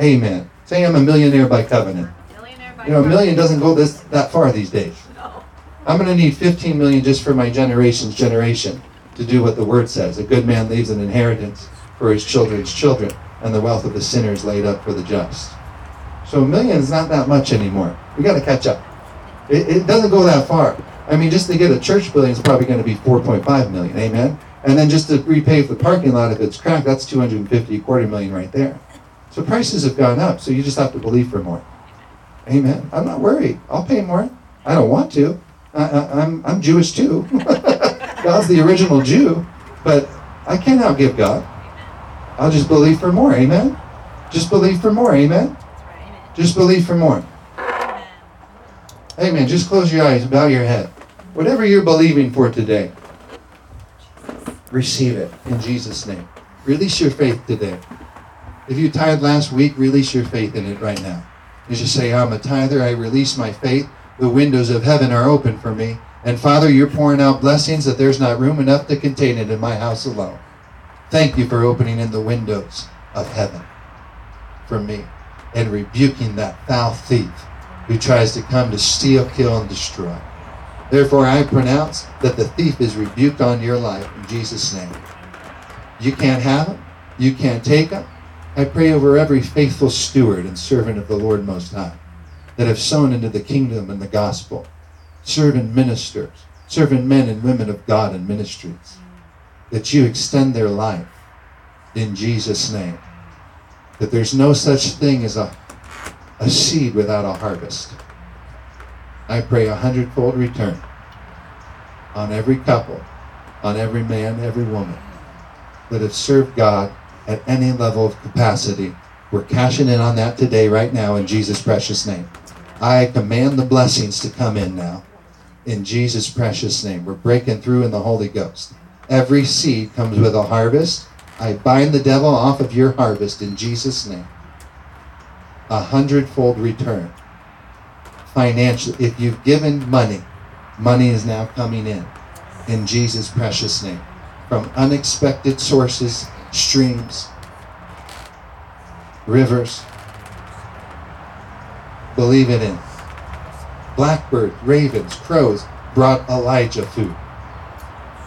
Amen. Say I'm a millionaire by covenant. Millionaire by You know, a million doesn't go this that far these days. I'm going to need 15 million just for my generation's generation to do what the word says. A good man leaves an inheritance for his children's children, and the wealth of the sinner is laid up for the just. So a million is not that much anymore. We got to catch up. It, it doesn't go that far. I mean, just to get a church building is probably going to be 4.5 million. Amen. And then just to repave the parking lot if it's cracked, that's 250, quarter million right there. So prices have gone up. So you just have to believe for more. Amen. I'm not worried. I'll pay more. I don't want to. I, I, I'm, I'm Jewish too. God's the original Jew, but I can't outgive God. I'll just believe for more. Amen. Just believe for more. Amen. Just believe for more. Amen. Just close your eyes, bow your head. Whatever you're believing for today, receive it in Jesus' name. Release your faith today. If you tithed last week, release your faith in it right now. You just say, I'm a tither. I release my faith. The windows of heaven are open for me. And Father, you're pouring out blessings that there's not room enough to contain it in my house alone. Thank you for opening in the windows of heaven for me and rebuking that foul thief who tries to come to steal, kill, and destroy. Therefore, I pronounce that the thief is rebuked on your life in Jesus' name. You can't have him. You can't take him. I pray over every faithful steward and servant of the Lord Most High that have sown into the kingdom and the gospel, serving ministers, serving men and women of God in ministries, that you extend their life in Jesus' name. That there's no such thing as a, a seed without a harvest. I pray a hundredfold return on every couple, on every man, every woman that have served God at any level of capacity. We're cashing in on that today, right now, in Jesus' precious name. I command the blessings to come in now. In Jesus' precious name. We're breaking through in the Holy Ghost. Every seed comes with a harvest. I bind the devil off of your harvest in Jesus' name. A hundredfold return. Financially, if you've given money, money is now coming in. In Jesus' precious name. From unexpected sources, streams, rivers. Believe it in. Blackbirds, ravens, crows brought Elijah food.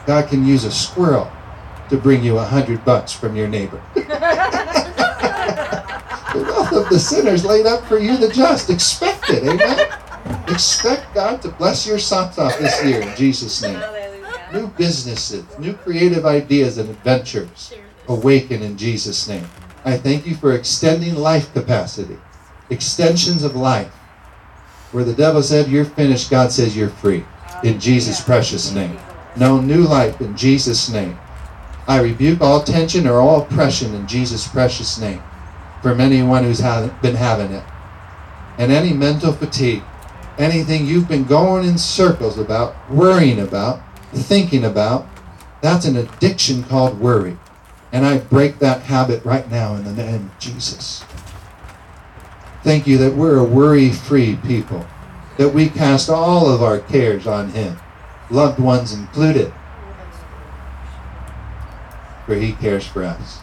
God can use a squirrel to bring you a hundred bucks from your neighbor. the wealth of the sinners laid up for you, the just. Expect it, amen? Expect God to bless your socks off this year in Jesus' name. Hallelujah. New businesses, new creative ideas and adventures awaken in Jesus' name. I thank you for extending life capacity, extensions of life. Where the devil said, You're finished, God says, You're free. In Jesus' precious name. No new life in Jesus' name. I rebuke all tension or all oppression in Jesus' precious name from anyone who's been having it. And any mental fatigue, anything you've been going in circles about, worrying about, thinking about, that's an addiction called worry. And I break that habit right now in the name of Jesus. Thank you that we're a worry free people, that we cast all of our cares on Him, loved ones included, for He cares for us.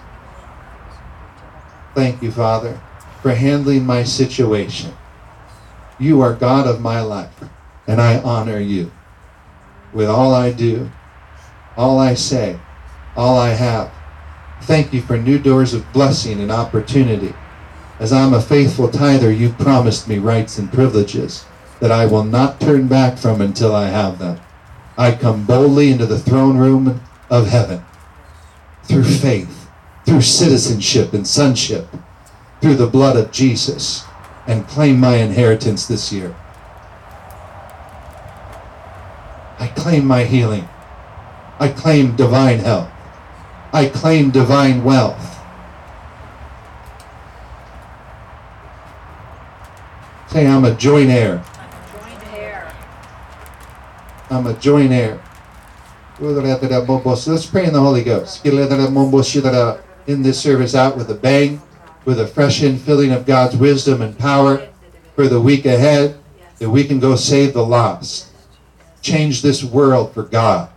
Thank you, Father, for handling my situation. You are God of my life, and I honor you with all I do, all I say, all I have. Thank you for new doors of blessing and opportunity. As I'm a faithful tither, you promised me rights and privileges that I will not turn back from until I have them. I come boldly into the throne room of heaven through faith, through citizenship and sonship, through the blood of Jesus, and claim my inheritance this year. I claim my healing. I claim divine health. I claim divine wealth. Say, I'm a joint heir. I'm a joint heir. Let's pray in the Holy Ghost. In this service out with a bang, with a fresh infilling of God's wisdom and power for the week ahead, that we can go save the lost. Change this world for God.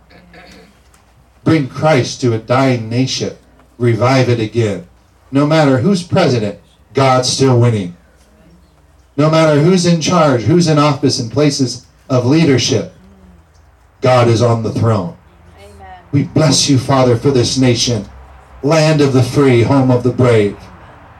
Bring Christ to a dying nation. Revive it again. No matter who's president, God's still winning. No matter who's in charge, who's in office in places of leadership, God is on the throne. Amen. We bless you, Father, for this nation, land of the free, home of the brave.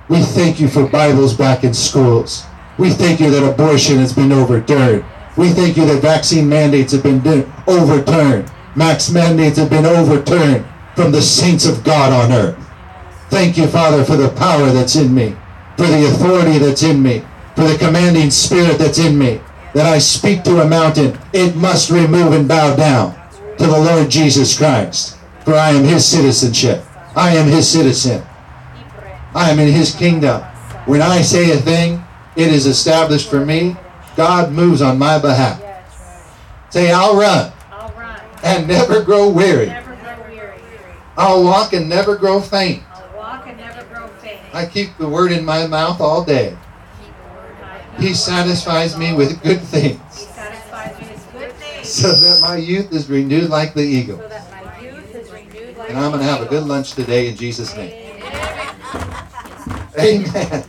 We thank you for Bibles back in schools. We thank you that abortion has been overturned. We thank you that vaccine mandates have been overturned. Max mandates have been overturned from the saints of God on earth. Thank you, Father, for the power that's in me, for the authority that's in me, for the commanding spirit that's in me, that I speak to a mountain, it must remove and bow down to the Lord Jesus Christ, for I am his citizenship. I am his citizen. I am in his kingdom. When I say a thing, it is established for me. God moves on my behalf. Say, I'll run I'll run. and never grow weary. Never grow weary. I'll walk and never grow faint. I'll walk and never grow faint. I keep the word in my mouth all day. Keep the word high. He satisfies me with good He things satisfies me with good things. so that my youth is renewed like the eagle. So that my youth is renewed like And I'm going to have a good lunch today in Jesus' name. Amen.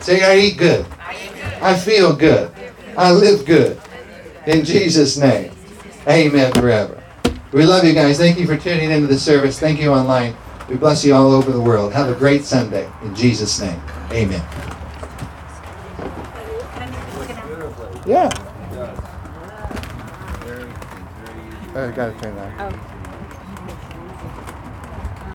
Say, I eat good. I feel good. I live good. In Jesus' name. Amen forever. We love you guys. Thank you for tuning into the service. Thank you online. We bless you all over the world. Have a great Sunday. In Jesus' name. Amen. Yeah. Oh, I gotta turn that. Oh.